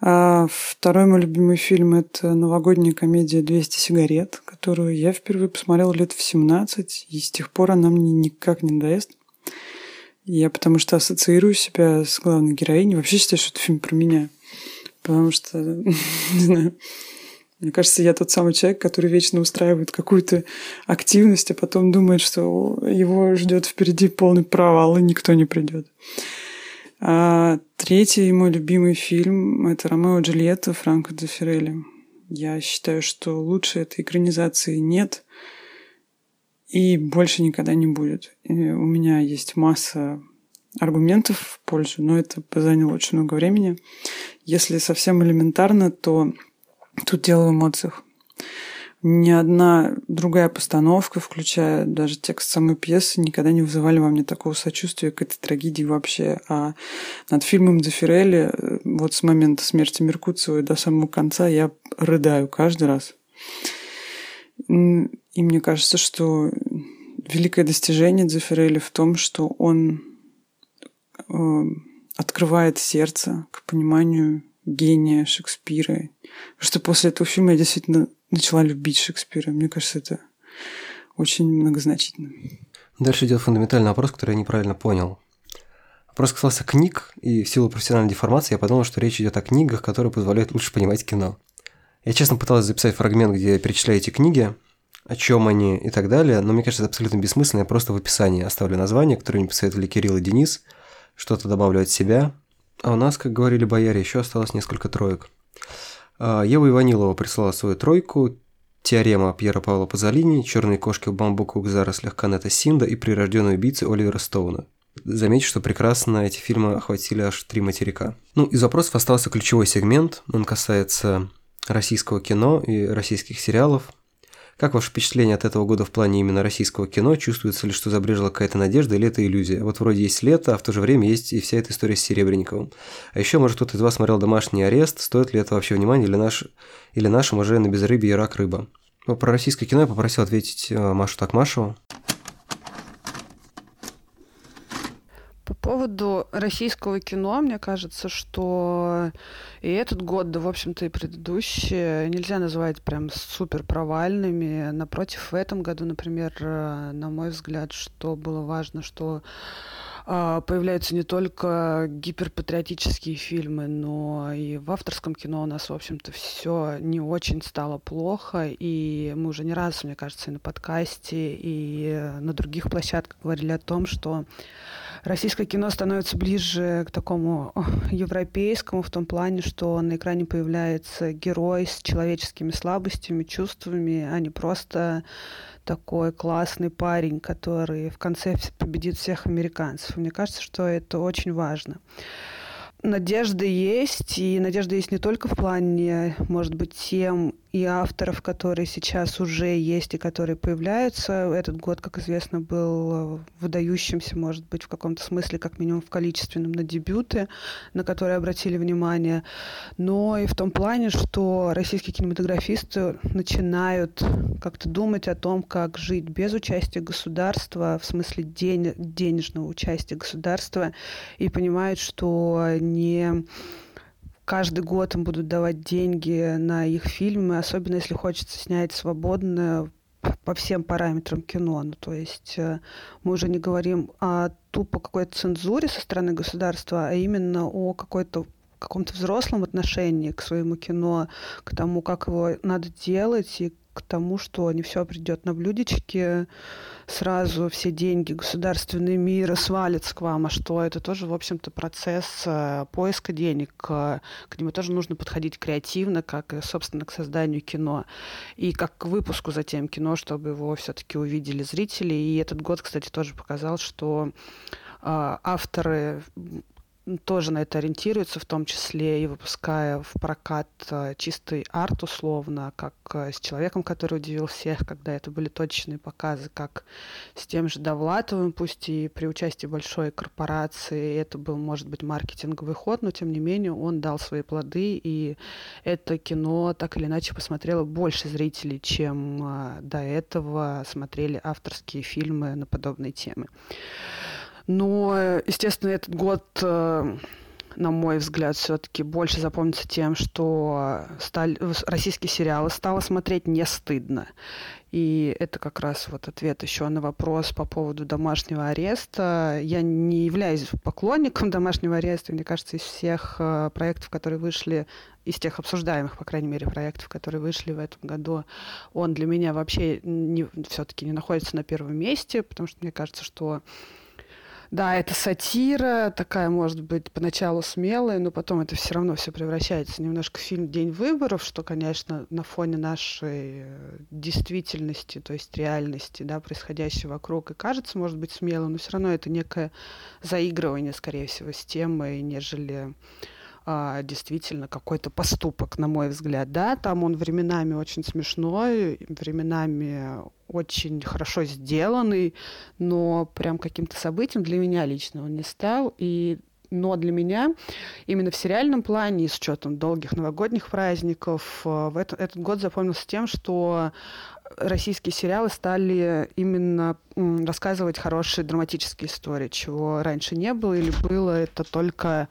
А второй мой любимый фильм – это новогодняя комедия «200 сигарет», которую я впервые посмотрела лет в 17, и с тех пор она мне никак не надоест. Я потому что ассоциирую себя с главной героиней. Вообще считаю, что это фильм про меня. Потому что, (laughs) не знаю, мне кажется, я тот самый человек, который вечно устраивает какую-то активность, а потом думает, что его ждет впереди полный провал, и никто не придет. А третий мой любимый фильм – это «Ромео и Джульетта» Франко Дзефирелли. Я считаю, что лучше этой экранизации нет и больше никогда не будет. И у меня есть масса аргументов в пользу, но это заняло очень много времени. Если совсем элементарно, то тут дело в эмоциях ни одна другая постановка, включая даже текст самой пьесы, никогда не вызывали во мне такого сочувствия к этой трагедии вообще. А над фильмом Дзефирелли э, вот с момента смерти Меркуцева до самого конца я рыдаю каждый раз. И мне кажется, что великое достижение Дзефирелли в том, что он э, открывает сердце к пониманию гения Шекспира. Что после этого фильма я действительно начала любить Шекспира. Мне кажется, это очень многозначительно. Дальше идет фундаментальный вопрос, который я неправильно понял. Вопрос касался книг, и в силу профессиональной деформации я подумал, что речь идет о книгах, которые позволяют лучше понимать кино. Я честно пытался записать фрагмент, где я перечисляю эти книги, о чем они и так далее, но мне кажется, это абсолютно бессмысленно. Я просто в описании оставлю название, которое мне посоветовали Кирилл и Денис, что-то добавлю от себя. А у нас, как говорили бояре, еще осталось несколько троек. А, Ева Иванилова прислала свою тройку, теорема Пьера Павла Пазолини, черные кошки в бамбуковых зарослях Канета Синда и прирожденные убийцы Оливера Стоуна. Заметьте, что прекрасно эти фильмы охватили аж три материка. Ну, из вопросов остался ключевой сегмент. Он касается российского кино и российских сериалов. Как ваше впечатление от этого года в плане именно российского кино? Чувствуется ли, что забрежила какая-то надежда или это иллюзия? Вот вроде есть лето, а в то же время есть и вся эта история с Серебренниковым. А еще, может, кто-то из вас смотрел «Домашний арест». Стоит ли это вообще внимания или, наш, или нашим уже на безрыбье и рак рыба? Ну, про российское кино я попросил ответить э, Машу Такмашеву. По поводу российского кино, мне кажется, что и этот год, да, в общем-то, и предыдущие нельзя называть прям супер провальными. Напротив, в этом году, например, э, на мой взгляд, что было важно, что а, появляются не только гиперпатриотические фильмы, но и в авторском кино у нас, в общем-то, все не очень стало плохо. И мы уже не раз, мне кажется, и на подкасте, и на других площадках говорили о том, что российское кино становится ближе к такому европейскому в том плане, что на экране появляется герой с человеческими слабостями, чувствами, а не просто такой классный парень, который в конце победит всех американцев. Мне кажется, что это очень важно надежда есть, и надежда есть не только в плане, может быть, тем и авторов, которые сейчас уже есть и которые появляются. Этот год, как известно, был выдающимся, может быть, в каком-то смысле, как минимум в количественном, на дебюты, на которые обратили внимание, но и в том плане, что российские кинематографисты начинают как-то думать о том, как жить без участия государства, в смысле день, денежного участия государства, и понимают, что не каждый год им будут давать деньги на их фильмы, особенно если хочется снять свободно по всем параметрам кино. Ну, то есть э, мы уже не говорим о тупо какой-то цензуре со стороны государства, а именно о какой-то каком-то взрослом отношении к своему кино, к тому, как его надо делать и к тому, что не все придет на блюдечке, сразу все деньги государственные мира свалятся к вам, а что это тоже, в общем-то, процесс э, поиска денег. К нему тоже нужно подходить креативно, как, собственно, к созданию кино. И как к выпуску затем кино, чтобы его все-таки увидели зрители. И этот год, кстати, тоже показал, что э, авторы тоже на это ориентируется, в том числе и выпуская в прокат э, чистый арт условно, как э, с человеком, который удивил всех, когда это были точные показы, как с тем же Довлатовым, пусть и при участии большой корпорации, это был, может быть, маркетинговый ход, но тем не менее он дал свои плоды, и это кино так или иначе посмотрело больше зрителей, чем э, до этого смотрели авторские фильмы на подобные темы. Но, естественно, этот год, э, на мой взгляд, все-таки больше запомнится тем, что стали, российские сериалы стало смотреть не стыдно. И это как раз вот ответ еще на вопрос по поводу домашнего ареста. Я не являюсь поклонником (laughs) домашнего ареста. Мне кажется, из всех э, проектов, которые вышли, из тех обсуждаемых, по крайней мере, проектов, которые вышли в этом году, он для меня вообще не, все-таки не находится на первом месте, потому что мне кажется, что да, это сатира, такая, может быть, поначалу смелая, но потом это все равно все превращается немножко в фильм «День выборов», что, конечно, на фоне нашей э, действительности, то есть реальности, да, происходящей вокруг, и кажется, может быть, смелым, но все равно это некое заигрывание, скорее всего, с темой, нежели а, действительно какой-то поступок, на мой взгляд, да, там он временами очень смешной, временами очень хорошо сделанный, но прям каким-то событием для меня лично он не стал, и но для меня именно в сериальном плане, с учетом долгих новогодних праздников, э, в этот, этот год запомнился тем, что российские сериалы стали именно рассказывать хорошие драматические истории, чего раньше не было или было. Это только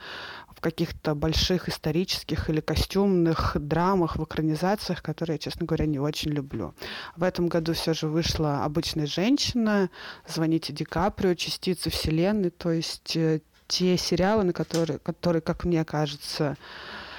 каких-то больших исторических или костюмных драмах, в экранизациях, которые я, честно говоря, не очень люблю. В этом году все же вышла «Обычная женщина», «Звоните Ди Каприо», «Частицы вселенной», то есть э, те сериалы, на которые, которые, как мне кажется,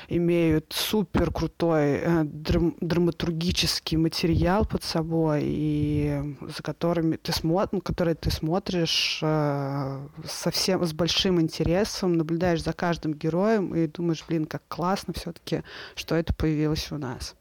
имеют супер крутой э, драм драматургический материал под собой, и за которыми ты, смо которые ты смотришь э, совсем с большим интересом, наблюдаешь за каждым героем и думаешь, блин, как классно все-таки, что это появилось у нас.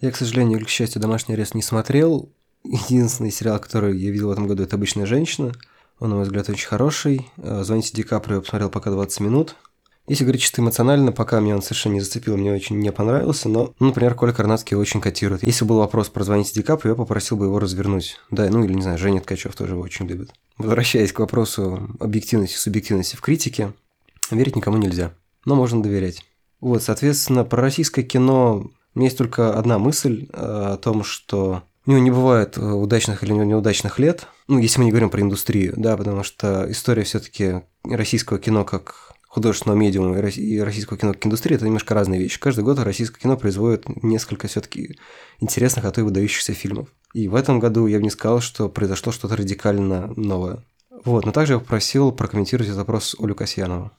Я, к сожалению или к счастью, «Домашний арест» не смотрел. Единственный сериал, который я видел в этом году, это «Обычная женщина». Он, на мой взгляд, очень хороший. Э, «Звоните Ди Каприо» я посмотрел пока 20 минут – Если говорить чисто эмоционально, пока меня он совершенно не зацепил, мне очень не понравился, но, ну, например, Коля Карнацкий очень котирует. Если был вопрос про звоните Ди Каприо, я попросил бы его развернуть. Да, ну или, не знаю, Женя Ткачев тоже его очень любит. Возвращаясь к вопросу объективности и субъективности в критике, верить никому нельзя, но можно доверять. Вот, соответственно, про российское кино у меня есть только одна мысль э, о том, что у него не бывает э, удачных или неудачных лет, ну, если мы не говорим про индустрию, да, потому что история все таки российского кино как художественного медиума и российского кино как индустрии – это немножко разные вещи. Каждый год российское кино производит несколько все таки интересных, а то и выдающихся фильмов. И в этом году я бы не сказал, что произошло что-то радикально новое. Вот, но также я попросил прокомментировать этот вопрос Олю Касьянову.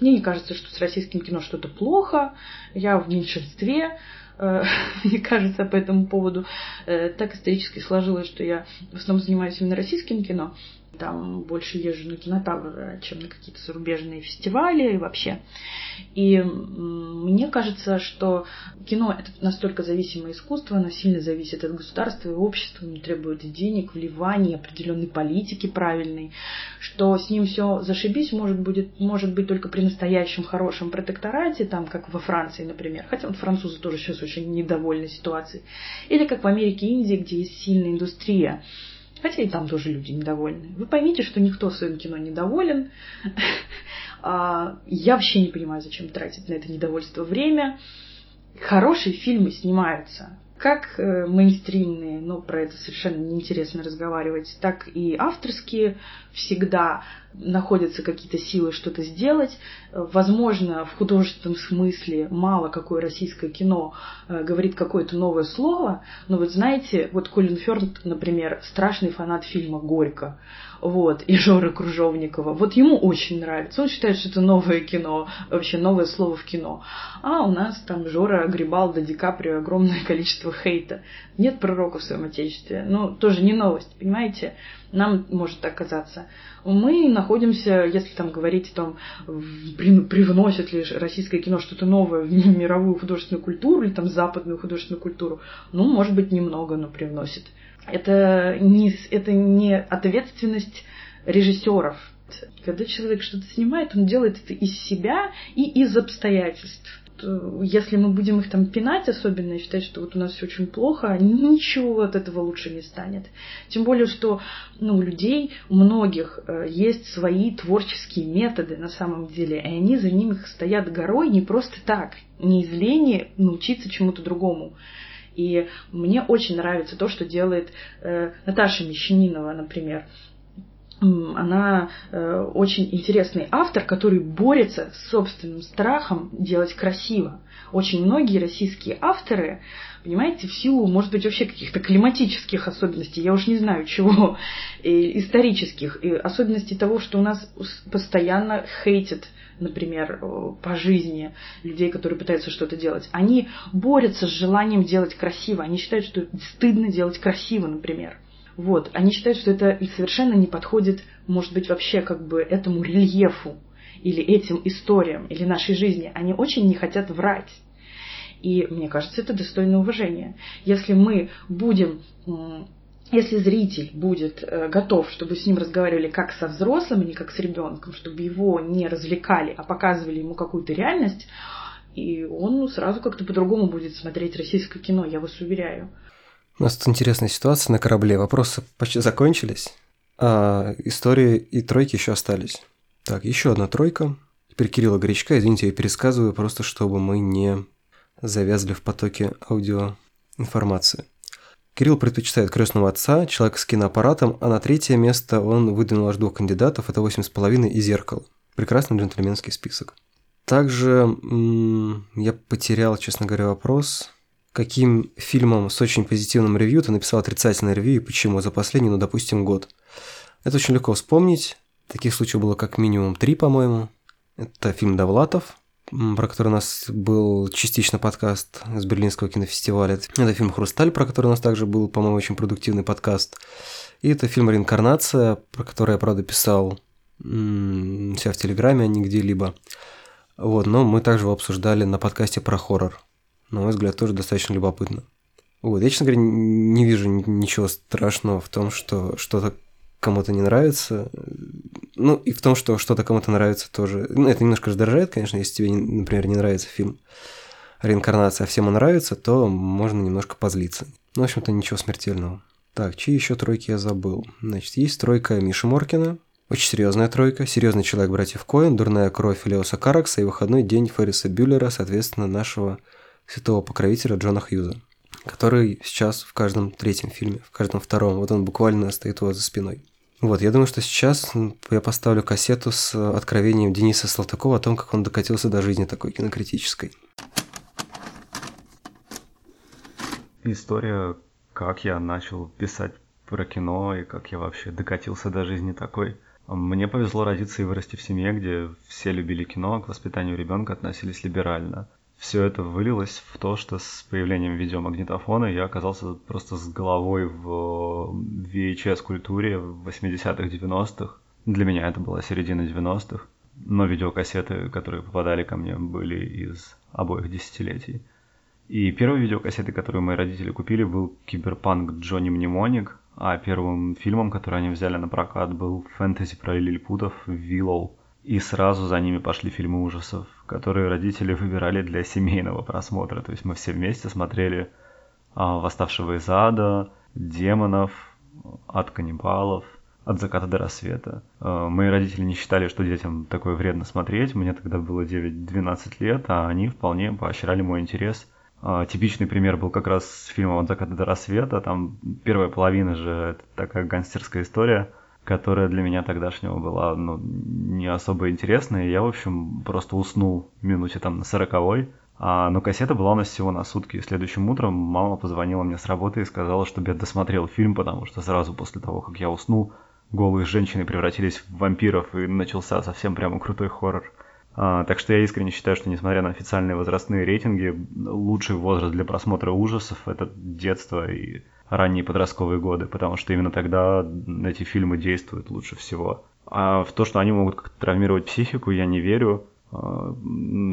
Мне не кажется, что с российским кино что-то плохо. Я в меньшинстве. Э, (laughs) мне кажется, по этому поводу э, так исторически сложилось, что я в основном занимаюсь именно российским кино. Там больше езжу на кинотавр, чем на какие-то зарубежные фестивали и вообще. И мне кажется, что кино – это настолько зависимое искусство, оно сильно зависит от государства и общества, оно требует денег, вливаний, определенной политики правильной, что с ним все зашибись может, будет, может быть только при настоящем хорошем протекторате, там, как во Франции, например. Хотя вот французы тоже сейчас очень недовольны ситуацией. Или как в Америке и Индии, где есть сильная индустрия Хотя и там тоже люди недовольны. Вы поймите, что никто своим кино недоволен. (laughs) А, я вообще не понимаю, зачем тратить на это недовольство время. Хорошие фильмы снимаются как э, мейнстримные, но про это совершенно неинтересно разговаривать, так и авторские всегда находятся какие-то силы что-то сделать. Возможно, в художественном смысле мало какое российское кино э, говорит какое-то новое слово, но вот знаете, вот Колин Фёрд, например, страшный фанат фильма «Горько», вот, и Жоры Кружовникова. Вот ему очень нравится. Он считает, что это новое кино, вообще новое слово в кино. А у нас там Жора огребал до Ди Каприо огромное (laughs) количество хейта. Нет пророка в своем отечестве. Ну, тоже не новость, понимаете? Нам может так казаться. Мы находимся, если там говорить о том, привносит ли российское кино что-то новое в мировую художественную культуру или там западную художественную культуру, ну, может быть, немного, но привносит. Это не, это не ответственность режиссеров. Когда человек что-то снимает, он делает это из себя и из обстоятельств. Если мы будем их там пинать особенно и считать, что вот у нас все очень плохо, ничего от этого лучше не станет. Тем более, что ну, у людей, у многих э, есть свои творческие методы на самом деле, и они за ними стоят горой не просто так, не из лени научиться чему-то другому. И мне очень нравится то, что делает э, Наташа Мещанинова, например. Она э, очень интересный автор, который борется с собственным страхом делать красиво. Очень многие российские авторы, понимаете, в силу, может быть, вообще каких-то климатических особенностей, я уж не знаю чего, и исторических, и особенностей того, что у нас постоянно хейтят например, по жизни людей, которые пытаются что-то делать, они борются с желанием делать красиво. Они считают, что стыдно делать красиво, например. Вот. Они считают, что это совершенно не подходит, может быть, вообще как бы этому рельефу или этим историям, или нашей жизни. Они очень не хотят врать. И мне кажется, это достойно уважения. Если мы будем если зритель будет э, готов, чтобы с ним разговаривали как со взрослым, а не как с ребенком, чтобы его не развлекали, а показывали ему какую-то реальность, и он ну, сразу как-то по-другому будет смотреть российское кино, я вас уверяю. У нас тут интересная ситуация на корабле. Вопросы почти закончились, а истории и тройки еще остались. Так, еще одна тройка. Теперь Кирилла Извините, я пересказываю просто, чтобы мы не завязли в потоке аудиоинформации. Кирилл предпочитает крестного отца, человека с киноаппаратом, а на третье место он выдвинул аж двух кандидатов, это восемь с половиной и «Зеркало». Прекрасный джентльменский список. Также я потерял, честно говоря, вопрос, каким фильмом с очень позитивным ревью ты написал отрицательное ревью и почему за последний, ну, допустим, год. Это очень легко вспомнить. Таких случаев было как минимум три, по-моему. Это фильм «Довлатов», про который у нас был частично подкаст с Берлинского кинофестиваля. Это фильм «Хрусталь», про который у нас также был, по-моему, очень продуктивный подкаст. И это фильм «Реинкарнация», про который я, правда, писал себя в Телеграме, а не где-либо. Вот, но мы также его обсуждали на подкасте про хоррор. На мой взгляд, тоже достаточно любопытно. Вот, я, честно говоря, не вижу ничего страшного в том, что что-то кому-то не нравится. Ну, и в том, что что-то кому-то нравится тоже. Ну, это немножко раздражает, конечно, если тебе, например, не нравится фильм «Реинкарнация», а всем он нравится, то можно немножко позлиться. Ну, в общем-то, ничего смертельного. Так, чьи еще тройки я забыл? Значит, есть тройка Миши Моркина, очень серьезная тройка, серьезный человек братьев Коэн, дурная кровь Леоса Каракса и выходной день Ферриса Бюллера, соответственно, нашего святого покровителя Джона Хьюза, который сейчас в каждом третьем фильме, в каждом втором, вот он буквально стоит у вас за спиной. Вот, я думаю, что сейчас я поставлю кассету с откровением Дениса Салтыкова о том, как он докатился до жизни такой кинокритической. История, как я начал писать про кино и как я вообще докатился до жизни такой. Мне повезло родиться и вырасти в семье, где все любили кино, а к воспитанию ребенка относились либерально все это вылилось в то, что с появлением видеомагнитофона я оказался просто с головой в VHS-культуре в 80-х, 90-х. Для меня это была середина 90-х, но видеокассеты, которые попадали ко мне, были из обоих десятилетий. И первой видеокассетой, которую мои родители купили, был киберпанк Джонни Мнемоник, а первым фильмом, который они взяли на прокат, был фэнтези про лилипутов «Виллоу». И сразу за ними пошли фильмы ужасов, которые родители выбирали для семейного просмотра. То есть мы все вместе смотрели а, «Восставшего из ада», «Демонов», «От каннибалов», «От заката до рассвета». А, мои родители не считали, что детям такое вредно смотреть. Мне тогда было 9-12 лет, а они вполне поощряли мой интерес. А, типичный пример был как раз с фильмом «От заката до рассвета». Там первая половина же это такая гангстерская история – которая для меня тогдашнего была ну, не особо интересная. Я, в общем, просто уснул в минуте там на сороковой. А, но кассета была у нас всего на сутки. И следующим утром мама позвонила мне с работы и сказала, чтобы я досмотрел фильм, потому что сразу после того, как я уснул, голые женщины превратились в вампиров, и начался совсем прямо крутой хоррор. А, так что я искренне считаю, что несмотря на официальные возрастные рейтинги, лучший возраст для просмотра ужасов – это детство и ранние подростковые годы, потому что именно тогда эти фильмы действуют лучше всего. А в то, что они могут как-то травмировать психику, я не верю. А,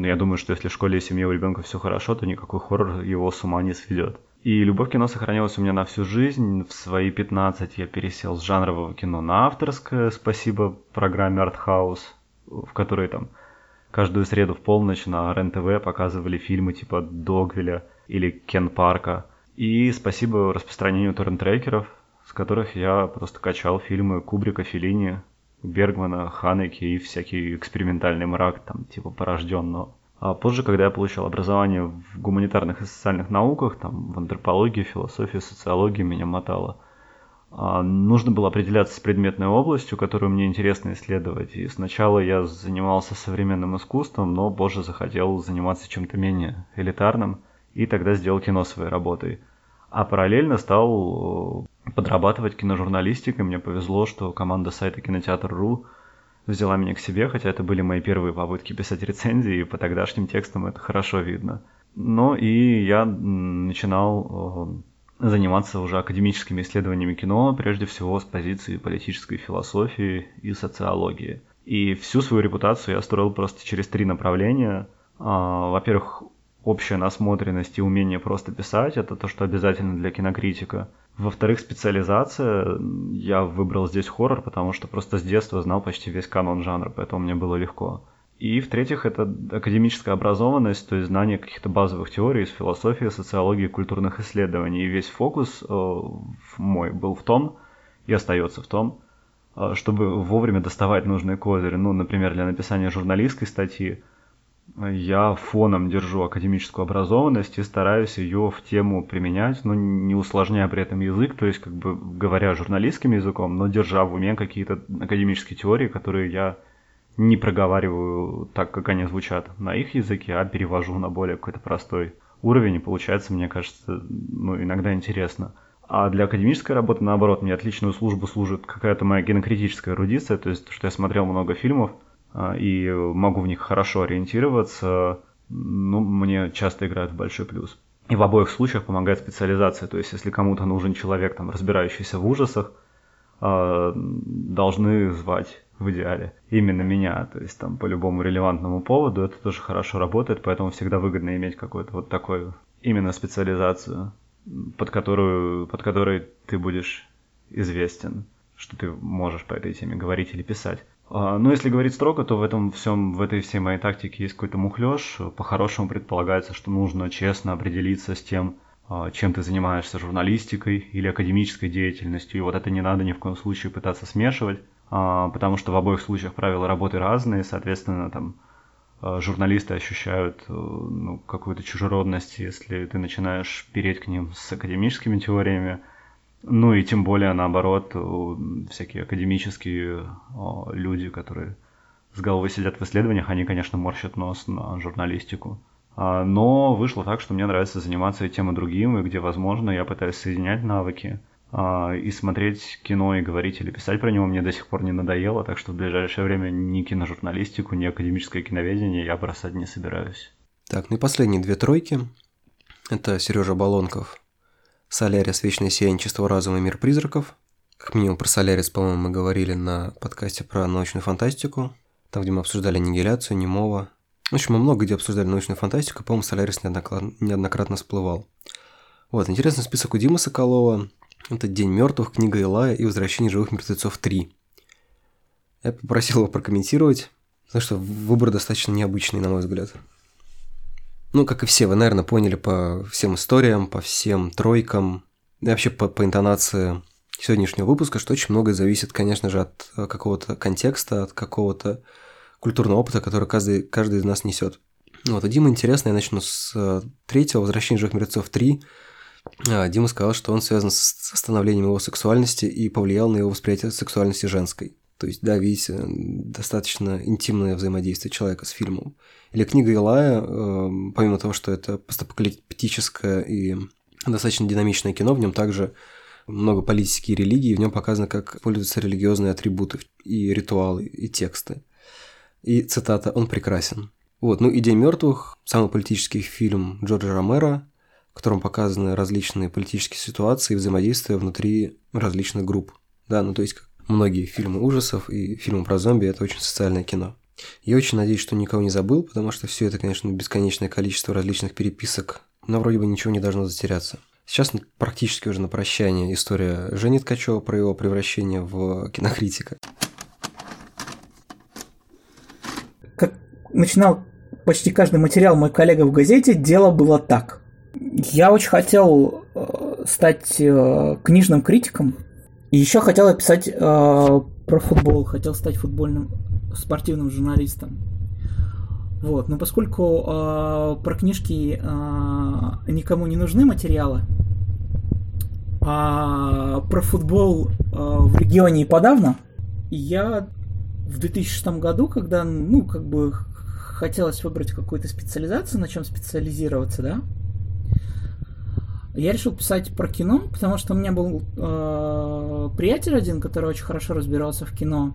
я думаю, что если в школе и семье у ребенка все хорошо, то никакой хоррор его с ума не сведет. И любовь к кино сохранилась у меня на всю жизнь. В свои 15 я пересел с жанрового кино на авторское, спасибо программе Art в которой там каждую среду в полночь на РЕН-ТВ показывали фильмы типа Догвиля или Кен Парка. И спасибо распространению торрент-трекеров, с которых я просто качал фильмы Кубрика, Филини, Бергмана, Ханеки и всякий экспериментальный мрак, там, типа порожденного. А позже, когда я получил образование в гуманитарных и социальных науках, там, в антропологии, философии, социологии, меня мотало. А нужно было определяться с предметной областью, которую мне интересно исследовать. И сначала я занимался современным искусством, но позже захотел заниматься чем-то менее элитарным – и тогда сделал кино своей работой. А параллельно стал э, подрабатывать киножурналистикой. Мне повезло, что команда сайта Кинотеатр.ру взяла меня к себе, хотя это были мои первые попытки писать рецензии, и по тогдашним текстам это хорошо видно. Но и я начинал э, заниматься уже академическими исследованиями кино, прежде всего с позиции политической философии и социологии. И всю свою репутацию я строил просто через три направления. А, во-первых, общая насмотренность и умение просто писать, это то, что обязательно для кинокритика. Во-вторых, специализация. Я выбрал здесь хоррор, потому что просто с детства знал почти весь канон жанра, поэтому мне было легко. И в-третьих, это академическая образованность, то есть знание каких-то базовых теорий из философии, социологии, культурных исследований. И весь фокус э, мой был в том, и остается в том, э, чтобы вовремя доставать нужные козыри. Ну, например, для написания журналистской статьи я фоном держу академическую образованность и стараюсь ее в тему применять, но не усложняя при этом язык, то есть как бы говоря журналистским языком, но держа в уме какие-то академические теории, которые я не проговариваю так, как они звучат на их языке, а перевожу на более какой-то простой уровень, и получается, мне кажется, ну, иногда интересно. А для академической работы, наоборот, мне отличную службу служит какая-то моя генокритическая эрудиция, то есть, что я смотрел много фильмов, и могу в них хорошо ориентироваться, ну, мне часто играют в большой плюс. И в обоих случаях помогает специализация. То есть, если кому-то нужен человек, там, разбирающийся в ужасах, а, должны звать в идеале именно меня. То есть, там, по любому релевантному поводу это тоже хорошо работает, поэтому всегда выгодно иметь какую-то вот такую именно специализацию, под которую, под которой ты будешь известен, что ты можешь по этой теме говорить или писать. А, Но ну, если говорить строго, то в этом всем, в этой всей моей тактике есть какой-то мухлёж. По-хорошему предполагается, что нужно честно определиться с тем, а, чем ты занимаешься журналистикой или академической деятельностью. И вот это не надо ни в коем случае пытаться смешивать, а, потому что в обоих случаях правила работы разные, соответственно, там журналисты ощущают э, ну, какую-то чужеродность, если ты начинаешь переть к ним с академическими теориями, ну и тем более наоборот, всякие академические люди, которые с головой сидят в исследованиях, они, конечно, морщат нос на журналистику. А, но вышло так, что мне нравится заниматься и тем, и другим, и где возможно, я пытаюсь соединять навыки. А, и смотреть кино, и говорить или писать про него мне до сих пор не надоело, так что в ближайшее время ни киножурналистику, ни академическое киноведение я бросать не собираюсь. Так, ну и последние две тройки. Это Сережа Балонков, Солярис, Вечное сияние чистого разума и мир призраков. Как минимум про Солярис, по-моему, мы говорили на подкасте про научную фантастику, там, где мы обсуждали аннигиляцию, немого. В общем, мы много где обсуждали научную фантастику, по-моему, Солярис неоднократно, неоднократно всплывал. Вот, интересный список у Димы Соколова. Это «День мертвых», книга Илая и «Возвращение живых мертвецов 3». Я попросил его прокомментировать, потому что выбор достаточно необычный, на мой взгляд. Ну, как и все, вы, наверное, поняли по всем историям, по всем тройкам, и вообще по, по интонации сегодняшнего выпуска, что очень многое зависит, конечно же, от э, какого-то контекста, от какого-то культурного опыта, который каждый, каждый из нас несет. Вот, а Дима интересно, я начну с э, третьего, «Возвращение живых мертвецов 3». А, Дима сказал, что он связан с становлением его сексуальности и повлиял на его восприятие сексуальности женской. То есть, да, видите, достаточно интимное взаимодействие человека с фильмом. Или книга Илая, эм, помимо того, что это постапокалиптическое и достаточно динамичное кино, в нем также много политики и религии, в нем показано, как пользуются религиозные атрибуты и ритуалы, и тексты. И цитата «Он прекрасен». Вот, ну и «День мертвых» – самый политический фильм Джорджа Ромеро, в котором показаны различные политические ситуации и взаимодействия внутри различных групп. Да, ну то есть многие фильмы ужасов и фильмы про зомби – это очень социальное кино. Я очень надеюсь, что никого не забыл, потому что все это, конечно, бесконечное количество различных переписок, но вроде бы ничего не должно затеряться. Сейчас практически уже на прощание история Жени Ткачева про его превращение в кинокритика. Как начинал почти каждый материал мой коллега в газете, дело было так. Я очень хотел э, стать э, книжным критиком, еще хотел писать э, про футбол, хотел стать футбольным спортивным журналистом. Вот, но поскольку э, про книжки э, никому не нужны материалы, а про футбол э, в регионе и подавно, я в 2006 году, когда, ну, как бы хотелось выбрать какую-то специализацию, на чем специализироваться, да, я решил писать про кино, потому что у меня был э, приятель один, который очень хорошо разбирался в кино.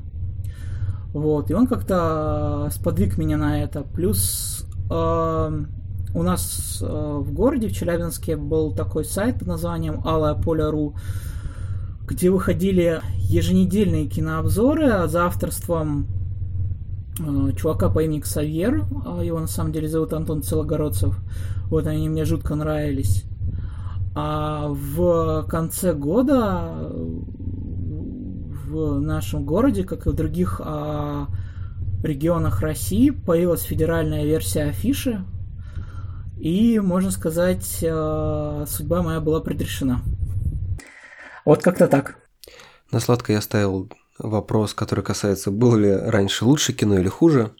Вот, и он как-то сподвиг меня на это. Плюс э, у нас э, в городе, в Челябинске, был такой сайт под названием Алая Поля.ру, где выходили еженедельные кинообзоры за авторством э, чувака по имени Ксавьер. Его на самом деле зовут Антон Целогородцев. Вот они мне жутко нравились. А в конце года в нашем городе, как и в других а, регионах России, появилась федеральная версия афиши, и, можно сказать, а, судьба моя была предрешена. Вот как-то так. На сладко я оставил вопрос, который касается, было ли раньше лучше кино или хуже.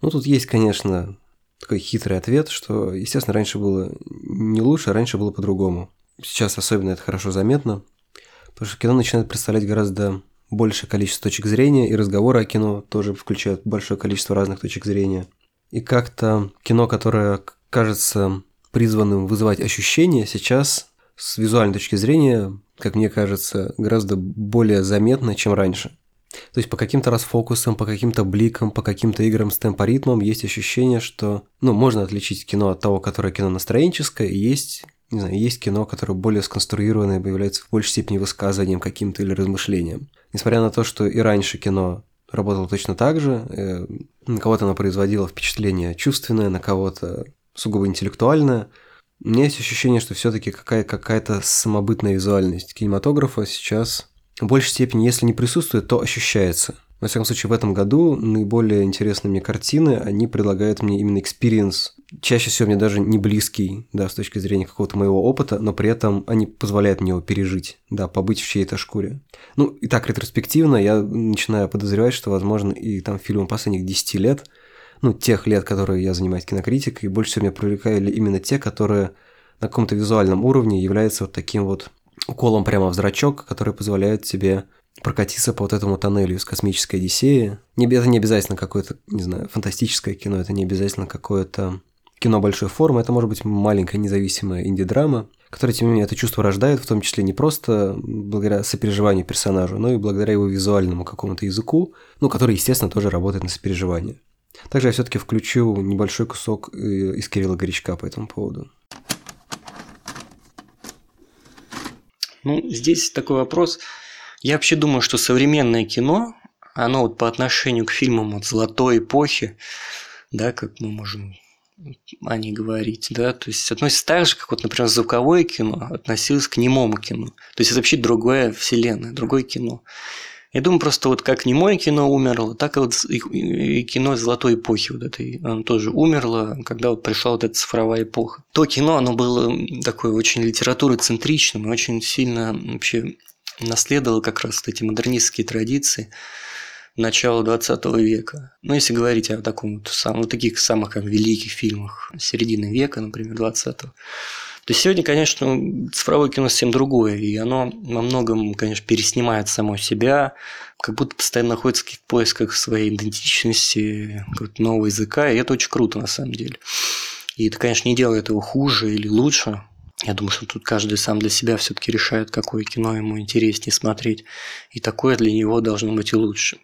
Ну, тут есть, конечно, такой хитрый ответ, что, естественно, раньше было не лучше, а раньше было по-другому. Сейчас особенно это хорошо заметно, потому что кино начинает представлять гораздо большее количество точек зрения, и разговоры о кино тоже включают большое количество разных точек зрения. И как-то кино, которое кажется призванным вызывать ощущения, сейчас с визуальной точки зрения, как мне кажется, гораздо более заметно, чем раньше. То есть по каким-то расфокусам, по каким-то бликам, по каким-то играм с темпоритмом есть ощущение, что ну, можно отличить кино от того, которое кино настроенческое, и есть не знаю, есть кино, которое более сконструированное, является в большей степени высказыванием каким-то или размышлением. Несмотря на то, что и раньше кино работало точно так же, э, на кого-то оно производило впечатление чувственное, на кого-то сугубо интеллектуальное, у меня есть ощущение, что все-таки какая- какая-то самобытная визуальность кинематографа сейчас в большей степени, если не присутствует, то ощущается. Во всяком случае, в этом году наиболее интересные мне картины, они предлагают мне именно experience, чаще всего мне даже не близкий, да, с точки зрения какого-то моего опыта, но при этом они позволяют мне его пережить, да, побыть в чьей-то шкуре. Ну, и так ретроспективно я начинаю подозревать, что, возможно, и там фильмы последних 10 лет, ну, тех лет, которые я занимаюсь кинокритикой, больше всего меня привлекали именно те, которые на каком-то визуальном уровне являются вот таким вот уколом прямо в зрачок, который позволяет тебе прокатиться по вот этому тоннелю из космической Одиссеи. Это не обязательно какое-то, не знаю, фантастическое кино, это не обязательно какое-то кино большой формы, это может быть маленькая независимая инди-драма, которая, тем не менее, это чувство рождает, в том числе не просто благодаря сопереживанию персонажа, но и благодаря его визуальному какому-то языку, ну, который, естественно, тоже работает на сопереживание. Также я все-таки включу небольшой кусок э, из Кирилла Горячка по этому поводу. Ну, здесь такой вопрос – я вообще думаю, что современное кино, оно вот по отношению к фильмам вот золотой эпохи, да, как мы можем о ней говорить, да, то есть относится так же, как вот, например, звуковое кино относилось к немому кино. То есть это вообще другое вселенная, другое кино. Я думаю, просто вот как немое кино умерло, так и вот и кино золотой эпохи вот этой, оно тоже умерло, когда вот пришла вот эта цифровая эпоха. То кино, оно было такое очень литературоцентричным и очень сильно вообще наследовал как раз вот эти модернистские традиции начала 20 века. Ну, если говорить о таком вот, сам, вот таких самых как, великих фильмах середины века, например, 20-го, то сегодня, конечно, цифровое кино совсем другое, и оно во многом, конечно, переснимает само себя, как будто постоянно находится в поисках своей идентичности, нового языка, и это очень круто на самом деле. И это, конечно, не делает его хуже или лучше, я думаю, что тут каждый сам для себя все-таки решает, какое кино ему интереснее смотреть. И такое для него должно быть и лучше.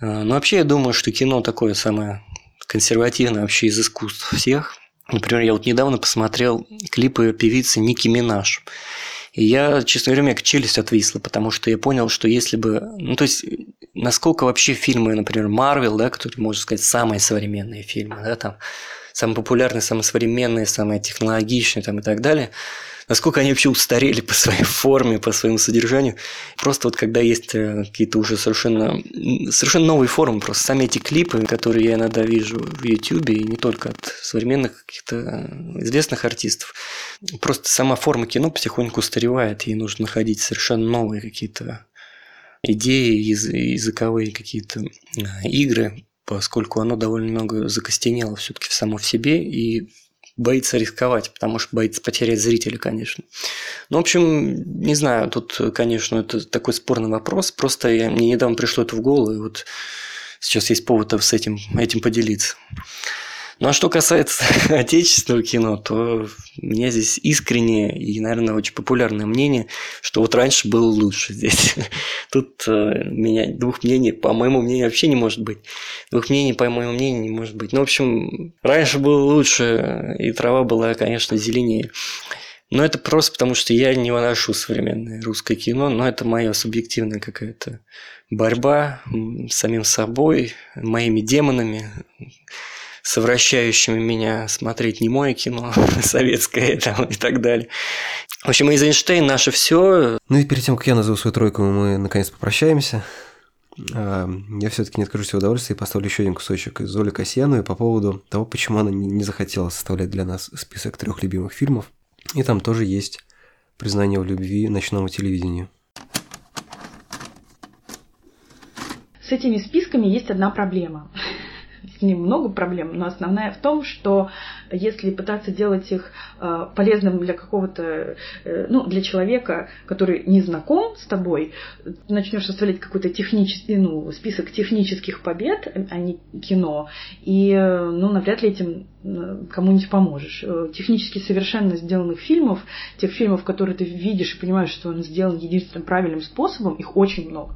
А, но вообще я думаю, что кино такое самое консервативное вообще из искусств всех. Например, я вот недавно посмотрел клипы певицы Ники Минаж. И я, честно говоря, у меня челюсть отвисла, потому что я понял, что если бы... Ну, то есть, насколько вообще фильмы, например, Марвел, да, которые, можно сказать, самые современные фильмы, да, там, самые популярные, самые современные, самые технологичные там, и так далее, насколько они вообще устарели по своей форме, по своему содержанию. Просто вот когда есть э, какие-то уже совершенно, совершенно новые формы, просто сами эти клипы, которые я иногда вижу в YouTube, и не только от современных каких-то э, известных артистов, просто сама форма кино потихоньку устаревает, и нужно находить совершенно новые какие-то идеи, языковые какие-то э, игры, поскольку оно довольно много закостенело все-таки само в себе и боится рисковать, потому что боится потерять зрителя, конечно. Ну, в общем, не знаю, тут, конечно, это такой спорный вопрос, просто я, мне недавно пришло это в голову, и вот сейчас есть повод с этим, этим поделиться. Ну а что касается (laughs) отечественного кино, то у меня здесь искреннее и, наверное, очень популярное мнение, что вот раньше было лучше здесь. (laughs) Тут э, меня двух мнений, по моему мнению, вообще не может быть. Двух мнений, по моему мнению, не может быть. Ну, в общем, раньше было лучше, и трава была, конечно, зеленее. Но это просто потому, что я не выношу современное русское кино, но это моя субъективная какая-то борьба с самим собой, моими демонами, совращающими меня смотреть не мое кино, (laughs) советское там, и так далее. В общем, из Эйнштейн наше все. Ну и перед тем, как я назову свою тройку, мы наконец попрощаемся. А, я все-таки не откажусь в удовольствии и поставлю еще один кусочек из Оли Касьяновой по поводу того, почему она не захотела составлять для нас список трех любимых фильмов. И там тоже есть признание в любви ночному телевидению. С этими списками есть одна проблема с ним много проблем, но основная в том, что если пытаться делать их э, полезным для какого-то, э, ну, для человека, который не знаком с тобой, начнешь составлять какой-то технический, ну, список технических побед, а не кино, и, э, ну, навряд ли этим кому-нибудь поможешь. Технически совершенно сделанных фильмов, тех фильмов, которые ты видишь и понимаешь, что он сделан единственным правильным способом, их очень много.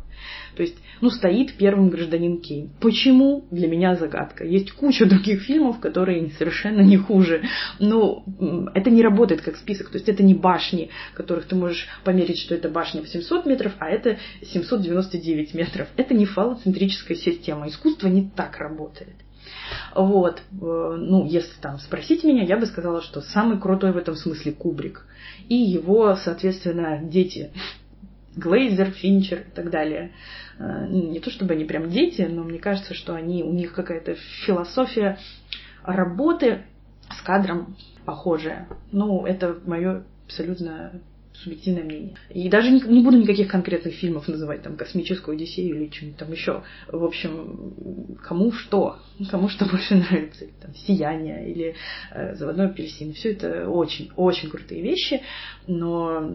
То есть, ну, стоит первым гражданин Кейн. Почему? Для меня загадка. Есть куча других фильмов, которые совершенно не хуже. Но это не работает как список. То есть, это не башни, которых ты можешь померить, что это башня 800 метров, а это 799 метров. Это не фалоцентрическая система. Искусство не так работает. Вот, э, ну, если там спросить меня, я бы сказала, что самый крутой в этом смысле Кубрик. И его, соответственно, дети Глейзер, Финчер и так далее. Э, не то чтобы они прям дети, но мне кажется, что они, у них какая-то философия работы с кадром похожая. Ну, это мое абсолютно субъективное мнение. И даже не, не буду никаких конкретных фильмов называть, там, «Космическую Одиссею» или что-нибудь там еще. В общем, кому что, кому что больше нравится. Там, «Сияние» или э, «Заводной апельсин». Все это очень-очень крутые вещи, но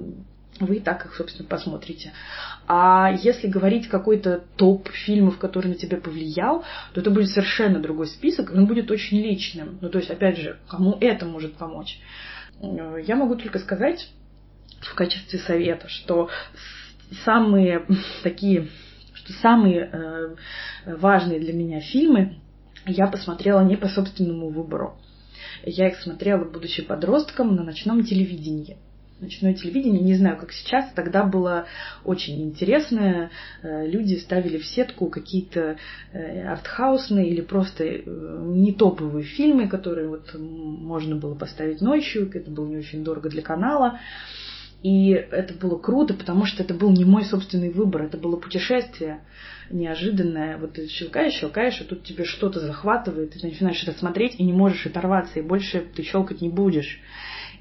вы и так их, собственно, посмотрите. А если говорить какой-то топ фильмов, который на тебя повлиял, то это будет совершенно другой список, он будет очень личным. Ну, то есть, опять же, кому это может помочь? Э, я могу только сказать в качестве совета, что самые (laughs) такие, что самые э, важные для меня фильмы я посмотрела не по собственному выбору. Я их смотрела, будучи подростком, на ночном телевидении ночное телевидение, не знаю, как сейчас, тогда было очень интересное. Э, люди ставили в сетку какие-то э, артхаусные или просто э, не топовые фильмы, которые вот можно было поставить ночью, это было не очень дорого для канала. И это было круто, потому что это был не мой собственный выбор, это было путешествие неожиданное. Вот ты щелкаешь, щелкаешь, и тут тебе что-то захватывает, и ты начинаешь это смотреть, и не можешь оторваться, и больше ты щелкать не будешь.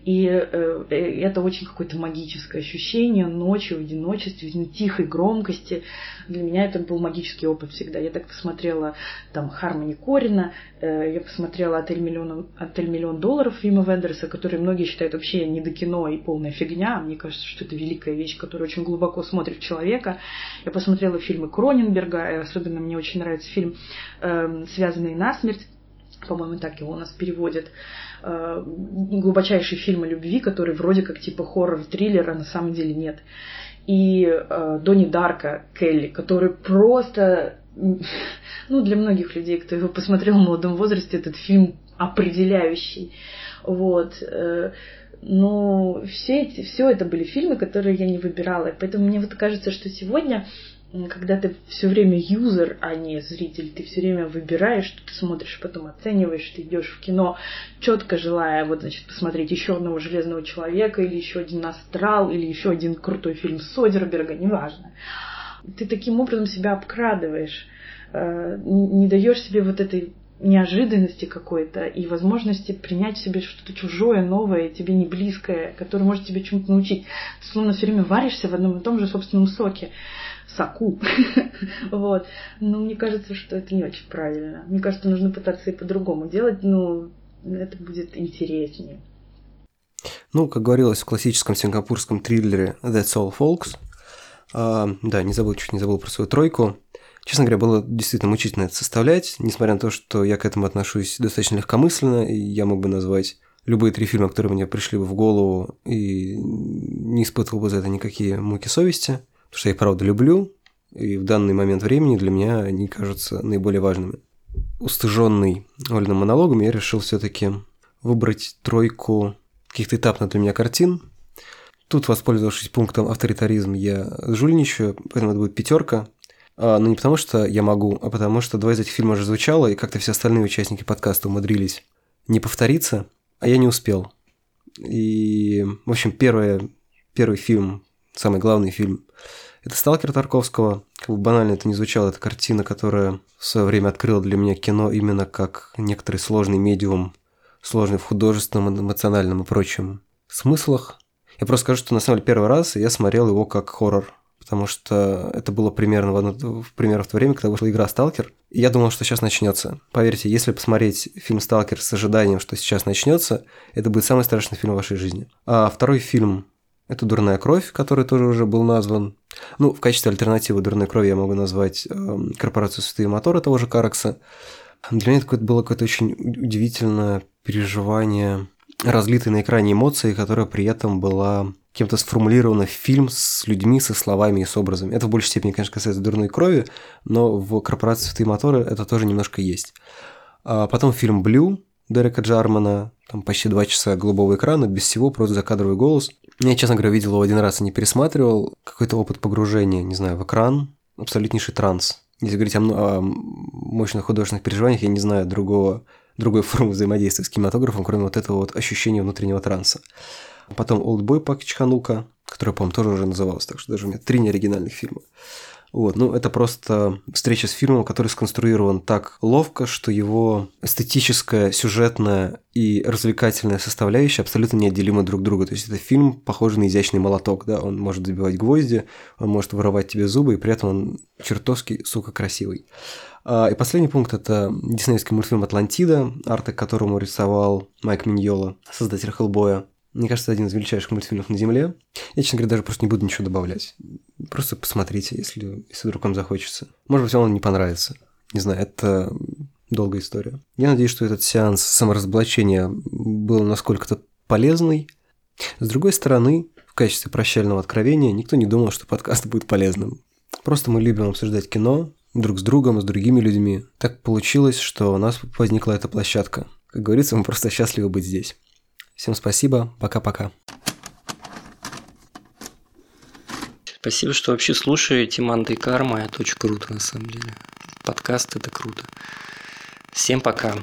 И э, э, это очень какое-то магическое ощущение ночью в одиночестве, в тихой громкости. Для меня это был магический опыт всегда. Я так посмотрела там Хармони Корина, э, я посмотрела «Отель миллион, «Отель миллион долларов» Вима Вендерса, который многие считают вообще не до кино и полная фигня. Мне кажется, что это великая вещь, которая очень глубоко смотрит в человека. Я посмотрела фильмы Кроненберга, особенно мне очень нравится фильм э, «Связанные насмерть», по-моему, так его у нас переводят. Э, глубочайший фильм о любви, который вроде как типа хоррор-триллер, а на самом деле нет. И э, Донни Дарка Келли, который просто, ну, для многих людей, кто его посмотрел в молодом возрасте, этот фильм определяющий. Вот. Э, но все, эти, все это были фильмы, которые я не выбирала. Поэтому мне вот кажется, что сегодня когда ты все время юзер, а не зритель, ты все время выбираешь, что ты смотришь, потом оцениваешь, ты идешь в кино, четко желая вот, значит, посмотреть еще одного железного человека, или еще один астрал, или еще один крутой фильм Содерберга, неважно. Ты таким образом себя обкрадываешь, э, не даешь себе вот этой неожиданности какой-то и возможности принять в себе что-то чужое, новое, тебе не близкое, которое может тебе чему-то научить. Ты словно все время варишься в одном и том же собственном соке соку. (laughs) вот. Но мне кажется, что это не очень правильно. Мне кажется, нужно пытаться и по-другому делать, но это будет интереснее. Ну, как говорилось в классическом сингапурском триллере That's All Folks, э, да, не забыл, чуть не забыл про свою тройку. Честно говоря, было действительно мучительно это составлять, несмотря на то, что я к этому отношусь достаточно легкомысленно, и я мог бы назвать любые три фильма, которые мне пришли бы в голову, и не испытывал бы за это никакие муки совести – потому что я их правда люблю, и в данный момент времени для меня они кажутся наиболее важными. Устыженный Ольным монологом, я решил все-таки выбрать тройку каких-то этапных для меня картин. Тут, воспользовавшись пунктом авторитаризм, я жульничаю, поэтому это будет пятерка. А, но не потому, что я могу, а потому что два из этих фильма уже звучало, и как-то все остальные участники подкаста умудрились не повториться, а я не успел. И, в общем, первое, первый фильм самый главный фильм. Это «Сталкер» Тарковского. Как бы банально это не звучало, это картина, которая в свое время открыла для меня кино именно как некоторый сложный медиум, сложный в художественном, эмоциональном и прочем смыслах. Я просто скажу, что на самом деле первый раз я смотрел его как хоррор, потому что это было примерно в, одно, примерно в то время, когда вышла игра «Сталкер», и я думал, что сейчас начнется. Поверьте, если посмотреть фильм «Сталкер» с ожиданием, что сейчас начнется, это будет самый страшный фильм в вашей жизни. А второй фильм это «Дурная кровь», который тоже уже был назван. Ну, в качестве альтернативы «Дурной крови» я могу назвать э, «Корпорацию святые моторы» того же Каракса. Для меня это было какое-то очень удивительное переживание разлитой на экране эмоции, которая при этом была кем-то сформулирована в фильм с людьми, со словами и с образами. Это в большей степени, конечно, касается «Дурной крови», но в «Корпорации святые моторы» это тоже немножко есть. А потом фильм «Блю», Дерека Джармана, там почти два часа голубого экрана, без всего, просто закадровый голос. Я, честно говоря, видел его один раз и не пересматривал. Какой-то опыт погружения, не знаю, в экран, абсолютнейший транс. Если говорить о, о мощных художественных переживаниях, я не знаю другого, другой (laughs) формы взаимодействия с кинематографом, кроме вот этого вот ощущения внутреннего транса. Потом «Олдбой» Пак Чханука, которая, по-моему, тоже уже называлась, так что даже у меня три неоригинальных фильма. Вот, ну, это просто встреча с фильмом, который сконструирован так ловко, что его эстетическая, сюжетная и развлекательная составляющая абсолютно неотделимы друг друга. То есть это фильм, похожий на изящный молоток, да, он может забивать гвозди, он может воровать тебе зубы, и при этом он чертовски, сука, красивый. А, и последний пункт – это диснеевский мультфильм «Атлантида», арты к которому рисовал Майк Миньола, создатель «Хеллбоя». Мне кажется, один из величайших мультфильмов на Земле. Я, честно говоря, даже просто не буду ничего добавлять. Просто посмотрите, если, если вдруг вам захочется. Может быть, вам не понравится. Не знаю, это долгая история. Я надеюсь, что этот сеанс саморазоблачения был насколько-то полезный. С другой стороны, в качестве прощального откровения никто не думал, что подкаст будет полезным. Просто мы любим обсуждать кино друг с другом, с другими людьми. Так получилось, что у нас возникла эта площадка. Как говорится, мы просто счастливы быть здесь. Всем спасибо, пока-пока. Спасибо, что вообще слушаете Манда и Карма. Это очень круто, на самом деле. Подкаст – это круто. Всем пока.